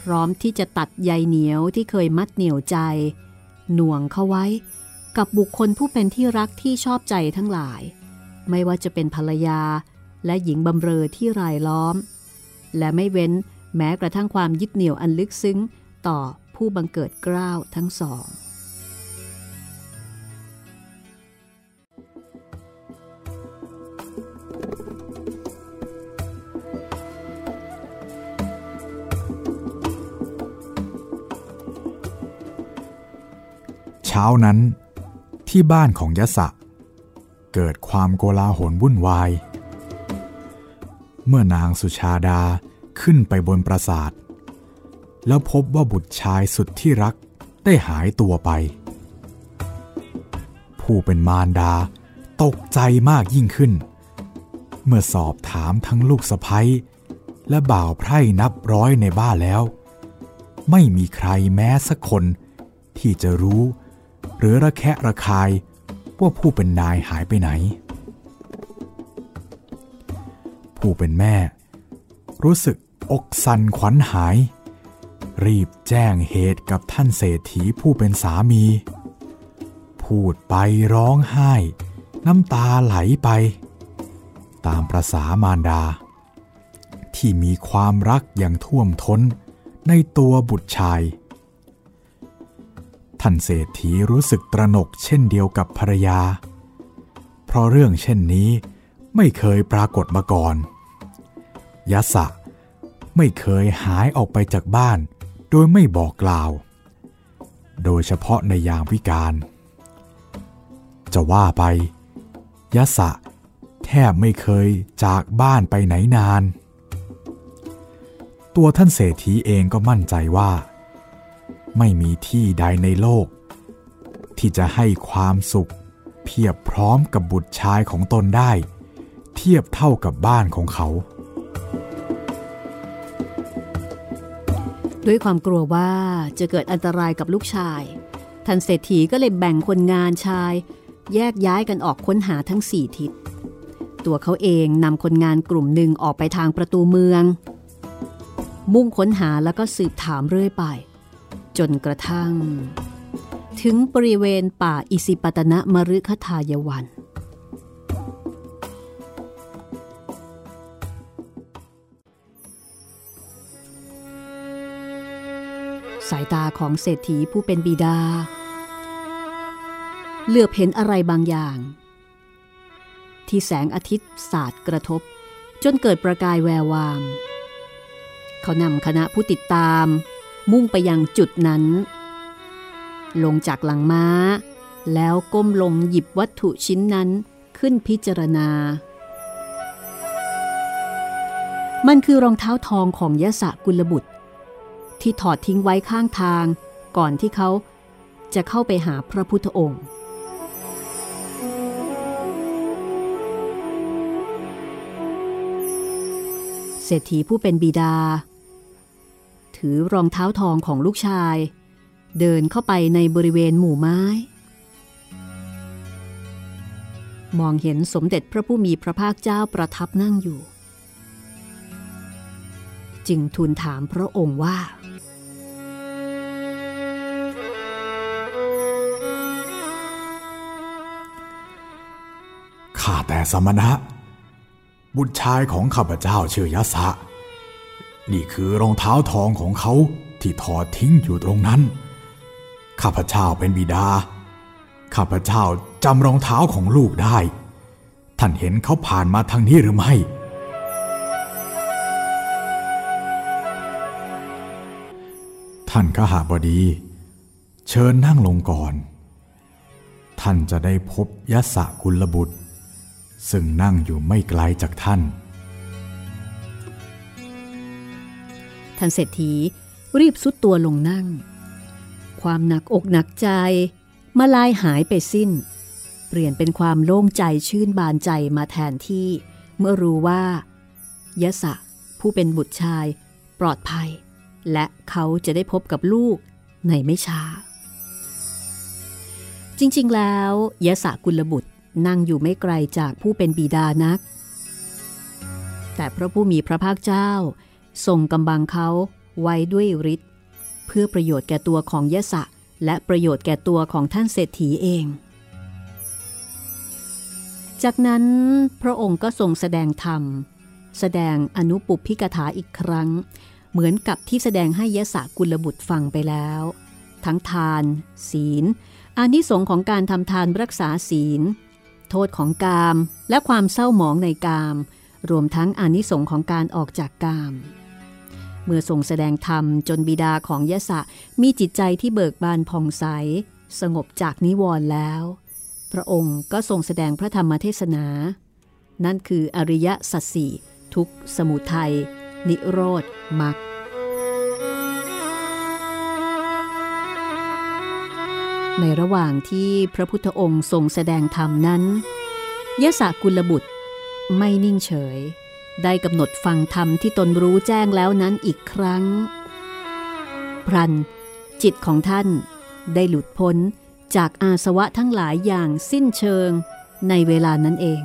S2: พร้อมที่จะตัดใยเหนียวที่เคยมัดเหนียวใจ หน่วงเขาไว้ กับบุคคลผู้เป็นที่รักที่ชอบใจทั้งหลาย ไม่ว่าจะเป็นภรรยาและหญิงบำเรอที่รายล้อม และไม่เว้นแม้กระทั่งความยึดเหนี่ยวอันลึกซึ้งต่อผู้บังเกิดกล้าวทั้งสอง
S1: ช้านั้น ที่บ้านของยะสะ เกิดความโกลาหลวุ่นวาย เมื่อนางสุชาดาขึ้นไปบนปราสาท แล้วพบว่าบุตรชายสุดที่รักได้หายตัวไป ผู้เป็นมารดาตกใจมากยิ่งขึ้น เมื่อสอบถามทั้งลูกสะพ้ยและบ่าวไพร่นับร้อยในบ้านแล้ว ไม่มีใครแม้สักคนที่จะรู้ หรือระแคะระคายว่าผู้เป็นนายหายไปไหน ผู้เป็นแม่ รู้สึกอกสั่นขวัญหาย รีบแจ้งเหตุกับท่านเศรษฐีผู้เป็นสามี พูดไปร้องไห้ น้ำตาไหลไป ตามประษามารดา ที่มีความรักอย่างท่วมท้นในตัวบุตรชาย ท่านเศรษฐีรู้สึกตระหนกเช่นเดียวกับภรรยา เพราะเรื่องเช่นนี้ไม่เคยปรากฏมาก่อนยะสะไม่เคยหายออกไปจากบ้านโดยไม่บอกกล่าว โดยเฉพาะในยามวิการจะว่าไปยะสะแทบไม่เคยจากบ้านไปไหนนาน ตัวท่านเศรษฐีเองก็มั่นใจว่า ไม่มีที่ใดในโลก ที่จะให้ความสุข เพียบพร้อมกับบุตรชายของตนได้ เทียบเท่ากับบ้านของเขา
S2: ด้วยความกลัวว่าจะเกิดอันตรายกับลูกชาย ท่านเศรษฐีก็เลยแบ่งคนงานชาย แยกย้ายกันออกค้นหาทั้งสี่ทิศ ตัวเขาเองนำคนงานกลุ่มหนึ่งออกไปทางประตูเมือง มุ่งค้นหาแล้วก็สืบถามเรื่อยไป จนกระทั่ง ถึงบริเวณป่าอิสิปตนะมฤคทายวัน สายตาของเศรษฐีผู้เป็นบิดา เหลือบเห็นอะไรบางอย่าง ที่แสงอาทิตย์สาดกระทบ จนเกิดประกายแวววาม เขานำคณะผู้ติดตาม มุ่งไปยังจุดนั้น ลงจากหลังม้า แล้วก้มลงหยิบวัตถุชิ้นนั้นขึ้นพิจารณา มันคือรองเท้าทองของยะสะกุลบุตร ที่ถอดทิ้งไว้ข้างทางก่อนที่เขาจะเข้าไปหาพระพุทธองค์เศรษฐีผู้เป็นบิดา ถือรองเท้าทองของลูกชาย เดินเข้าไปในบริเวณหมู่ไม้ มองเห็นสมเด็จพระผู้มีพระภาคเจ้าประทับนั่งอยู่ จึงทูลถามพระองค์ว่า
S1: ข้าแต่สมณะ บุตรชายของข้าพเจ้าชื่อยะสะ นี่คือรองเท้าทองของเขาที่ถอดทิ้งอยู่ตรงนั้น ข้าพเจ้าเป็นบิดา ข้าพเจ้าจำรองเท้าของลูกได้ ท่านเห็นเขาผ่านมาทางนี้หรือไม่ ท่านขหาบดี เชิญนั่งลงก่อน ท่านจะได้พบยะสะกุลบุตร ซึ่งนั่งอยู่ไม่ไกลจากท่าน
S2: นเศรษฐีรีบสุดตัวลงนั่ง ความหนักอกหนักใจมาลายหายไปสิ้น เปลี่ยนเป็นความโล่งใจชื่นบานใจมาแทนที่ เมื่อรู้ว่ายะสะผู้เป็นบุตรชาย ปลอดภัย และเขาจะได้พบกับลูกในไม่ช้า จริงๆแล้วยะสะกุลบุตรนั่งอยู่ไม่ไกลจากผู้เป็นบิดานัก แต่พระผู้มีพระภาคเจ้า ทรงกำบังเขาไว้ด้วยฤทธิ์เพื่อประโยชน์แก่ตัวของยะสะ และประโยชน์แก่ตัวของท่านเศรษฐีเอง จากนั้นพระองค์ก็ทรงแสดงธรรม แสดงอนุปุพพิกถาอีกครั้ง เหมือนกับที่แสดงให้ยะสะกุลบุตรฟังไปแล้ว ทั้งทาน ศีลอานิสงของการทำทานรักษาศีล โทษของกาม และความเศร้าหมองในกาม รวมทั้งอานิสงของการออกจากกาม เมื่อทรงแสดงธรรมจนบิดาของยะสะมีจิตใจที่เบิกบานผ่องใส สงบจากนิวรณ์แล้ว พระองค์ก็ทรงแสดงพระธรรมเทศนา นั่นคืออริยสัจสี่ทุกสมุทัย นิโรธมรรคในระหว่างที่พระพุทธองค์ทรงแสดงธรรมนั้นยะสะกุลบุตรไม่นิ่งเฉย ได้กำหนดฟังธรรมที่ตนรู้แจ้งแล้วนั้นอีกครั้ง พรัน จิตของท่านได้หลุดพ้นจากอาสวะทั้งหลายอย่างสิ้นเชิงในเวลานั้นเอง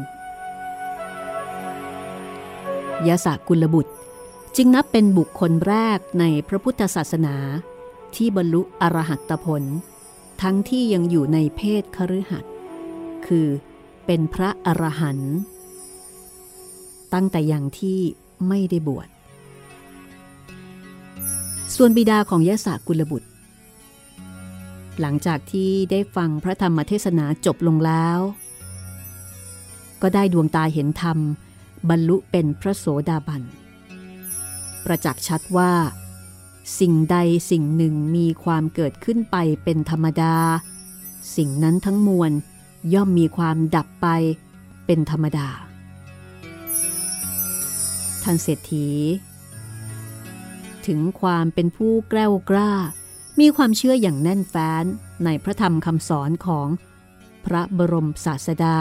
S2: ยะสะกุลบุตรจึงนับเป็นบุคคลแรกในพระพุทธศาสนา ที่บรรลุอรหัตผล ทั้งที่ยังอยู่ในเพศคฤหัสถ์คือเป็นพระอรหันต์ ตั้งแต่อย่างที่ไม่ได้บวช ส่วนบิดาของยะสะกุลบุตร หลังจากที่ได้ฟังพระธรรมเทศนาจบลงแล้ว ก็ได้ดวงตาเห็นธรรม บรรลุเป็นพระโสดาบัน ประจักษ์ชัดว่า สิ่งใดสิ่งหนึ่งมีความเกิดขึ้นไปเป็นธรรมดา สิ่งนั้นทั้งมวลย่อมมีความดับไปเป็นธรรมดา ท่านเศรษฐี ถึงความเป็นผู้แกล้วกล้า มีความเชื่ออย่างแน่นแฟ้นในพระธรรมคำสอนของพระบรมศาสดา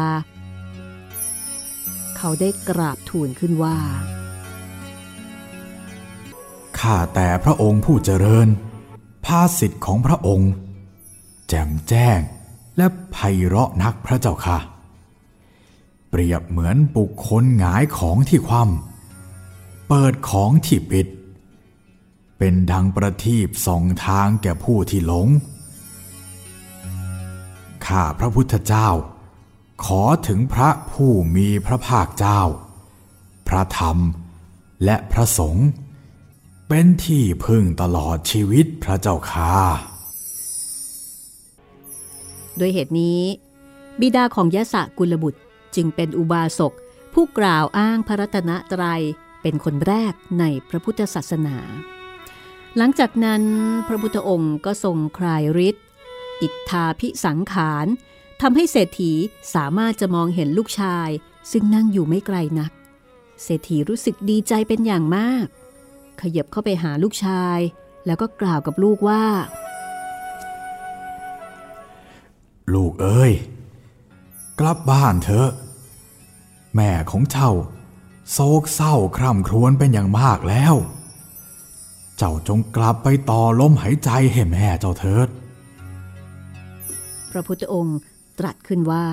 S2: เขาได้กราบทูลขึ้นว่า
S1: ข้าแต่พระองค์ผู้เจริญ ภาสิทธิ์ของพระองค์ แจ่มแจ้งและไพเราะนักพระเจ้าค่ะ เปรียบเหมือนบุคคลหงายของที่คว่ำ เปิดของที่ปิด เป็นดังประทีปสองทางแก่ผู้ที่หลง ข้าพระพุทธเจ้า ขอถึงพระผู้มีพระภาคเจ้า พระธรรมและพระสงฆ์เป็นที่พึ่งตลอดชีวิตพระเจ้าค่ะ
S2: ด้วยเหตุนี้ บิดาของยะสะกุลบุตรจึงเป็นอุบาสกผู้กล่าวอ้างพระรัตนตรัย เป็นคนแรกในพระพุทธศาสนา หลังจากนั้นพระพุทธองค์ก็ทรงคลายฤทธิ์อิทธาพิสังขารทำให้เศรษฐีสามารถจะมองเห็นลูกชาย ซึ่งนั่งอยู่ไม่ไกลนัก เศรษฐีรู้สึกดีใจเป็นอย่างมาก ขยับเข้าไปหาลูกชาย แล้วก็กล่าวกับลูกว่า
S1: ลูกเอ้ย กลับบ้านเถอะ แม่ของเจ้า โศกเศร้าคร่ำครวญเป็นอย่างมากแล้ว เจ้าจงกลับไปต่อลมหายใจให้แม่เจ้าเถิด
S2: พระพุทธองค์ตรัสขึ้นว่า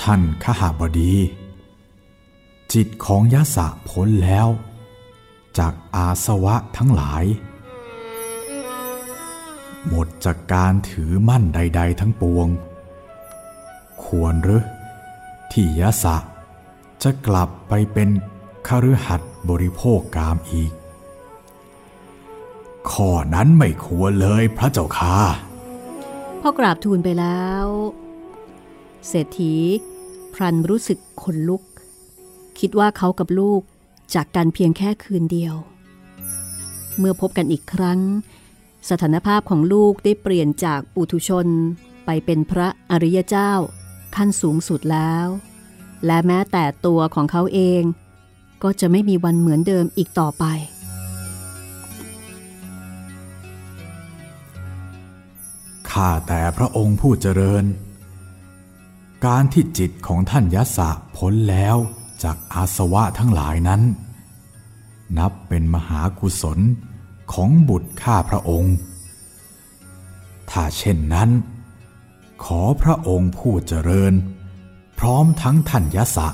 S1: ท่านขหาบดี จิตของยะสะพ้นแล้ว จากอาสวะทั้งหลายหมด จากการถือมั่นใด ๆ ทั้งปวง ควรหรือที่ยะสะ จะกลับไปเป็นคฤหัสถ์บริโภคกามอีก ข้อนั้นไม่ควรเลยพระเจ้าค่ะ
S2: พอกราบทูลไปแล้ว เศรษฐี พรันรู้สึกขนลุก คิดว่าเขากับลูกจากกันเพียงแค่คืนเดียว เมื่อพบกันอีกครั้ง สถานภาพของลูกได้เปลี่ยนจากปุถุชน ไปเป็นพระอริยเจ้า ขั้นสูงสุดแล้ว และแม้แต่ตัวของเขาเอง ก็จะไม่มีวันเหมือนเดิมอีกต่อไป
S1: ข้าแต่พระองค์ผู้เจริญ การที่จิตของท่านยะสะพ้นแล้วจากอาสวะทั้งหลายนั้น นับเป็นมหากุศล ของบุตรข้าพระองค์ ถ้าเช่นนั้น ขอพระองค์ผู้เจริญ พร้อมทั้งท่านยสะ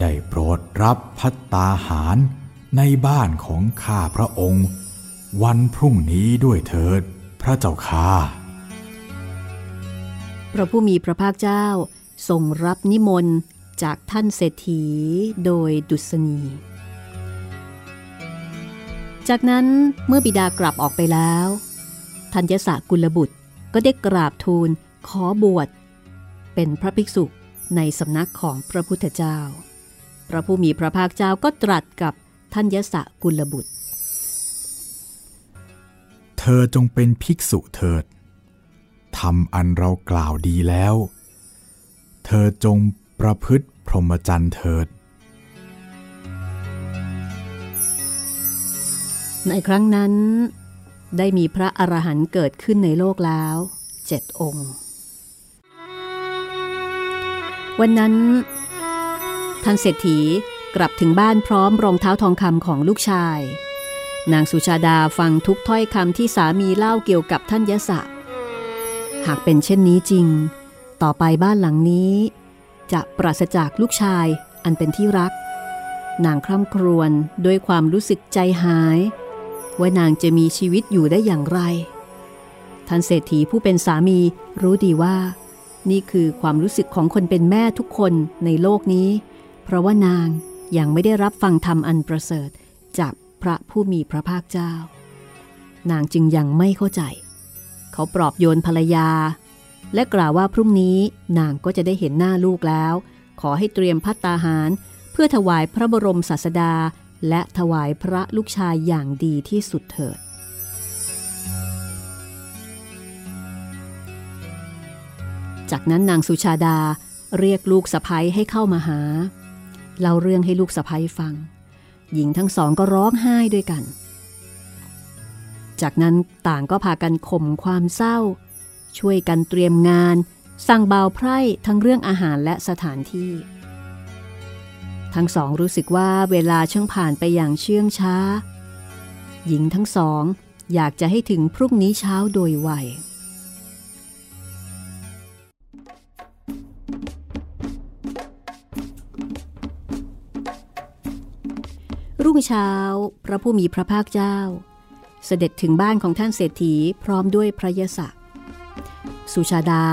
S1: ได้โปรดรับพัตตาหารในบ้านของข้าพระองค์ วันพรุ่งนี้ด้วยเถิดพระเจ้าค่า
S2: พระผู้มีพระภาคเจ้าทรงรับนิมนต์จากท่านเศรษฐีโดยดุษณี จากนั้นเมื่อบิดากลับออกไปแล้ว ทัญญสกุลบุตรก็ได้กราบทูลขอบวช เป็นพระภิกษุในสำนักของพระพุทธเจ้า พระผู้มีพระภาคเจ้าก็ตรัสกับทัญญสกุลบุตร
S1: เธอจงเป็นภิกษุเถิดทำอันเรากล่าวดีแล้ว เธอจงประพฤติพรหมจรรย์เถิด
S2: ในครั้งนั้น ได้มีพระอรหันต์เกิดขึ้นในโลกแล้วเจ็ดองค์ วันนั้นท่านเศรษฐีกลับถึงบ้านพร้อมรองเท้าทองคำของลูกชาย นางสุชาดาฟังทุกถ้อยคำที่สามีเล่าเกี่ยวกับท่านยะสะหากเป็นเช่นนี้จริง ต่อไปบ้านหลังนี้ จะปราศจากลูกชายอันเป็นที่รัก นางคร่ำครวญด้วยความรู้สึกใจหาย ว่านางจะมีชีวิตอยู่ได้อย่างไร ท่านเศรษฐีผู้เป็นสามีรู้ดีว่า นี่คือความรู้สึกของคนเป็นแม่ทุกคนในโลกนี้ เพราะว่านางยังไม่ได้รับฟังธรรมอันประเสริฐจากพระผู้มีพระภาคเจ้า นางจึงยังไม่เข้าใจ เขาปลอบโยนภรรยา และกล่าวว่าพรุ่งนี้นางก็จะได้เห็นหน้าลูกแล้ว ขอให้เตรียมพัตตาหาร เพื่อถวายพระบรมศาสดา และถวายพระลูกชายอย่างดีที่สุดเถิด จากนั้นนางสุชาดาเรียกลูกสะพ้ยให้เข้ามาหา เล่าเรื่องให้ลูกสะพ้ยฟัง หญิงทั้งสองก็ร้องไห้ด้วยกัน จากนั้นต่างก็พากันข่มความเศร้า ช่วยกันเตรียมงาน สั่งเบาไพร่ทั้งเรื่องอาหารและสถานที่ ทั้งสองรู้สึกว่าเวลาช่างผ่านไปอย่างเชื่องช้า หญิงทั้งสองอยากจะให้ถึงพรุ่งนี้เช้าโดยไวรุ่งเช้า พระผู้มีพระภาคเจ้า เสด็จถึงบ้านของท่านเศรษฐีพร้อมด้วยพระยศสุชาดา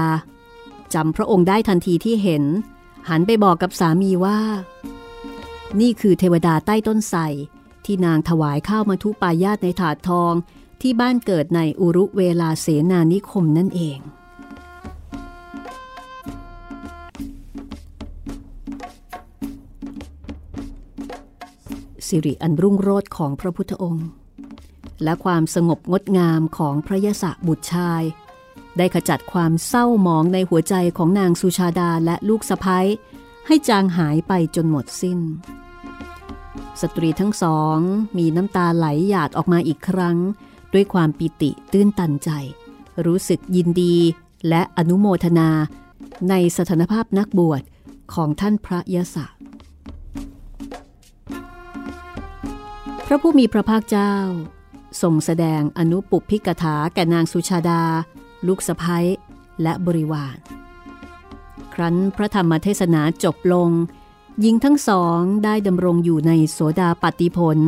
S2: จำพระองค์ได้ทันทีที่เห็น หันไปบอกกับสามีว่า นี่คือเทวดาใต้ต้นไทรที่นางถวายข้าวมาทุปายาตในถาดทองที่บ้านเกิดในอุรุเวลาเสนานิคมนั่นเอง สิริอันรุ่งโรจน์ของพระพุทธองค์ และความสงบงดงามของพระยศบุตรชาย ได้ขจัดความเศร้าหมองในหัวใจของนางสุชาดาและลูกสะพ้ย ให้จางหายไปจนหมดสิ้น สตรีทั้งสองมีน้ำตาไหลหยาดออกมาอีกครั้ง ด้วยความปิติตื้นตันใจ รู้สึกยินดีและอนุโมทนาในสถานภาพนักบวชของท่านพระยศะพระผู้มีพระภาคเจ้าทรงแสดงอนุปุพิกถาแก่นางสุชาดา ลูกสะพ้ยและบริวาร รั้นพระธรรมเทศนาจบลง หญิงทั้งสองได้ดำรงอยู่ในโสดาปฏิผล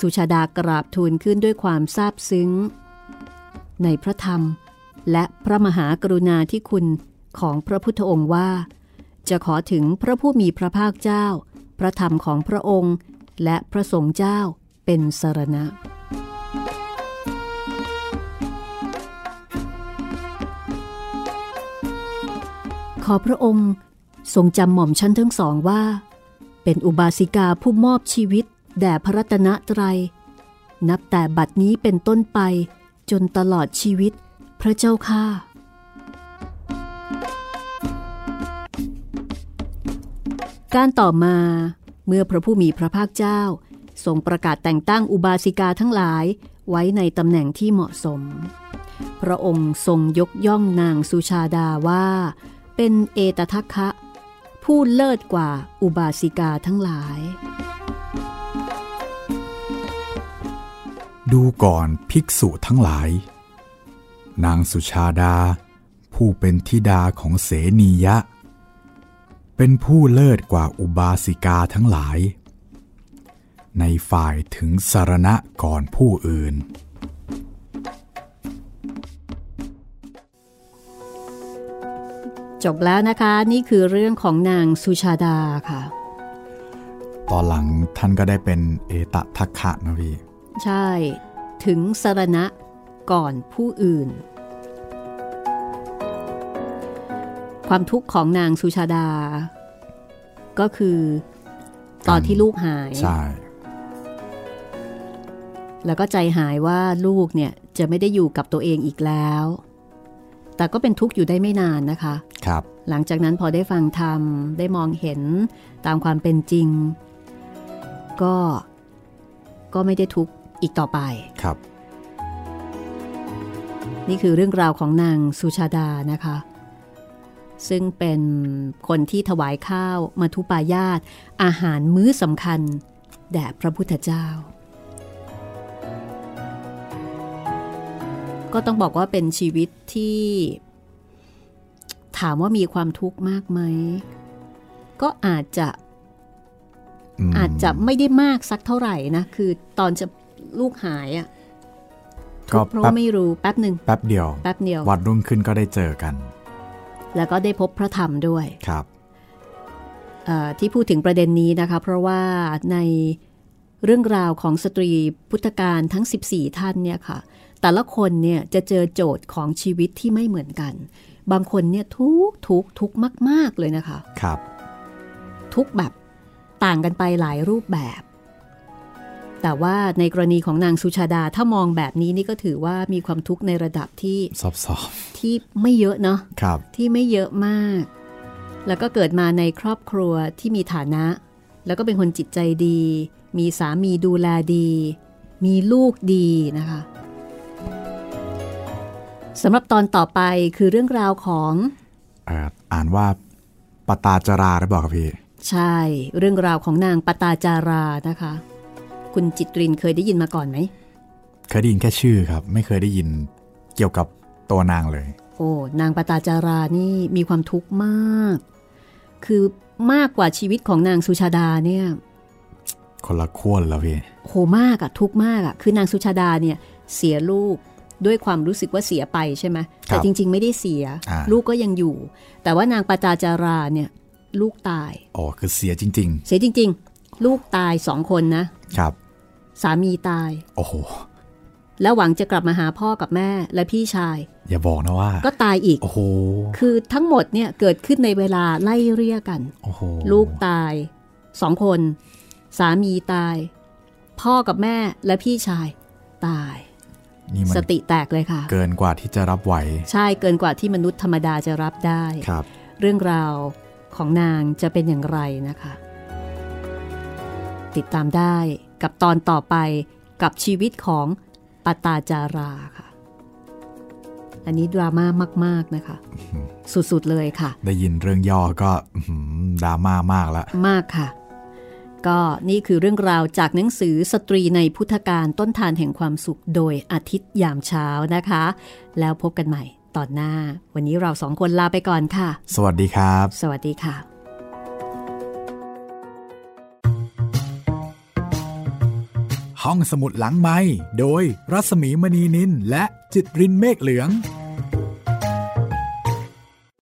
S2: สุชาดากราบทูลขึ้นด้วยความซาบซึ้ง ในพระธรรมและพระมหากรุณาธิคุณของพระพุทธองค์ว่า จะขอถึงพระผู้มีพระภาคเจ้า พระธรรมของพระองค์ และพระสงฆ์เจ้าเป็นสรณะ อพระองค์ ทรงจำหม่อมชั้นทั้งสองว่า เป็นอุบาสิกาผู้มอบชีวิตแด่พระรัตนตรัย นับแต่บัดนี้เป็นต้นไปจนตลอดชีวิตพระเจ้าข้าการต่อมาเมื่อพระผู้มีพระภาคเจ้า ทรงประกาศแต่งตั้งอุบาสิกาทั้งหลายไว้ในตำแหน่งที่เหมาะสม พระองค์ทรงยกย่องนางสุชาดาว่า เป็นเอตทัคคะ ผู้เลิศกว่าอุบาสิกาทั้งหลาย
S1: ดูก่อนภิกษุทั้งหลาย นางสุชาดา ผู้เป็นธิดาของเสนียะ เป็นผู้เลิศกว่าอุบาสิกาทั้งหลาย ในฝ่ายถึงสารณะก่อนผู้อื่น
S2: จบแล้วนะคะนี่คือเรื่องของนางสุชาดาค่ะ
S1: ตอนหลังท่านก็ได้เป็นเอตทัคคะนะพี่
S2: ใช่ ถึงสารณะก่อนผู้อื่น ความทุกข์ของนางสุชาดา ก็คือตอนที่ลูกหาย
S1: ใช่
S2: แล้วก็ใจหายว่าลูกเนี่ยจะไม่ได้อยู่กับตัวเองอีกแล้ว แต่ก็เป็นทุกข์อยู่ได้ไม่นานนะคะ
S1: ครับ
S2: หลังจากนั้นพอได้ฟังธรรม ได้มองเห็นตามความเป็นจริง ก็ก็ไม่ได้ทุกข์อีกต่อไป
S1: ครับ
S2: นี่คือเรื่องราวของนางสุชาดานะคะ ซึ่งเป็นคนที่ถวายข้าวมาทุปายาตอาหารมื้อสำคัญ แด่พระพุทธเจ้า ก็ต้องบอกว่าเป็นชีวิตที่ ถามว่ามีความทุกข์มากไหม ก็อาจจะ
S1: ม
S2: อาจจะไม่ได้มากสักเท่าไหร่นะ คือตอนจะลูกหายอะทุ
S1: ก็
S2: กข์เพราะ
S1: แป๊บ
S2: ว่าไม่รู้แป๊บหนึ่ง
S1: แป๊บเดียว
S2: แป๊บเดียว
S1: วัดรุ่งขึ้นก็ได้เจอกัน
S2: แล้วก็ได้พบพระธรรมด้วย
S1: ครับ
S2: เอ่อที่พูดถึงประเด็นนี้นะคะ เพราะว่าในเรื่องราวของสตรีพุทธการทั้ง 14 ท่านเนี่ยค่ะ แต่ละคนเนี่ยจะเจอโจทย์ของชีวิตที่ไม่เหมือนกัน บางคนเนี่ยทุกข์ทุกข์ทุกข์มาก ๆ เลยนะคะ
S1: ครับ
S2: ทุกข์แบบต่างกันไปหลายรูปแบบ แต่ว่าในกรณีของนางสุชาดาถ้ามองแบบนี้นี่ก็ถือว่ามีความทุกข์ในระดับที่
S1: ซอบซอบ
S2: ที่ไม่เยอะเนาะ
S1: ๆครับ
S2: ที่ไม่เยอะมาก แล้วก็เกิดมาในครอบครัวที่มีฐานะ แล้วก็เป็นคนจิตใจดี มีสามีดูแลดี มีลูกดีนะคะ สำหรับตอนต่อไปคือเรื่องราวของ
S1: เอ่ออ่านว่าปตาจราหรือเปล่าครับพี่
S2: ใช่ เรื่องราวของนางปตาจารานะคะ คุณจิตรินเคยได้ยินมาก่อนไหม
S1: เคยได้ยินแค่ชื่อครับ ไม่เคยได้ยินเกี่ยวกับตัวนางเลย
S2: โอ้นางปตาจารานี่มีความทุกข์มาก คือมากกว่าชีวิตของนางสุชาดาเนี่ย
S1: คนละขั้วแล้วพี่
S2: โหมากอะทุกข์มากอะคือนางสุชาดาเนี่ยเสียลูก ด้วยความรู้สึกว่าเสียไปใช่ไหมแต่จริง ๆ ไม่ได้เสีย
S1: อ่า
S2: ลูกก็ยังอยู่ แต่ว่านางปตาจาราเนี่ยลูกตาย
S1: อ๋อคือเสียจริง
S2: เสียจริง ๆ ลูกตายสองคนนะ
S1: ๆครับ
S2: สามีตาย
S1: โอ้โห
S2: แล้วหวังจะกลับมาหาพ่อกับแม่และพี่ชาย
S1: อย่าบอกนะว่า
S2: ก็ตายอีก
S1: โอ้โห
S2: คือทั้งหมดเนี่ยเกิดขึ้นในเวลาไล่เรียกัน
S1: โอ้โห
S2: ลูกตายสองคน สามีตาย พ่อกับแม่และพี่ชายตาย
S1: นี่มัน
S2: สติแตกเลยค่ะ
S1: เกินกว่าที่จะรับไหว
S2: ใช่เกินกว่าที่มนุษย์ธรรมดาจะรับได้
S1: ครับ
S2: เรื่องราวของนางจะเป็นอย่างไรนะคะ ติดตามได้กับตอนต่อไปกับชีวิตของปตาจาราค่ะ อันนี้ดราม่ามาก ๆ นะคะ สุด ๆ เลยค่ะ
S1: ได้ยินเรื่องย่อก็อื้อหือดราม่ามากแล้ว
S2: มากค่ะ ก็นี่คือเรื่องราวจากหนังสือสตรีในพุทธการต้นทานแห่งความสุขโดยอาทิตย์ยามเช้านะคะ แล้วพบกันใหม่ตอนหน้า วันนี้เราสองคนลาไปก่อนค่ะ
S1: สวัสดีครับ
S2: สวัสดีค่ะ
S1: ห้องสมุดหลังไม้โดยรัสมีมณีนินและจิตรินเมฆเหลือง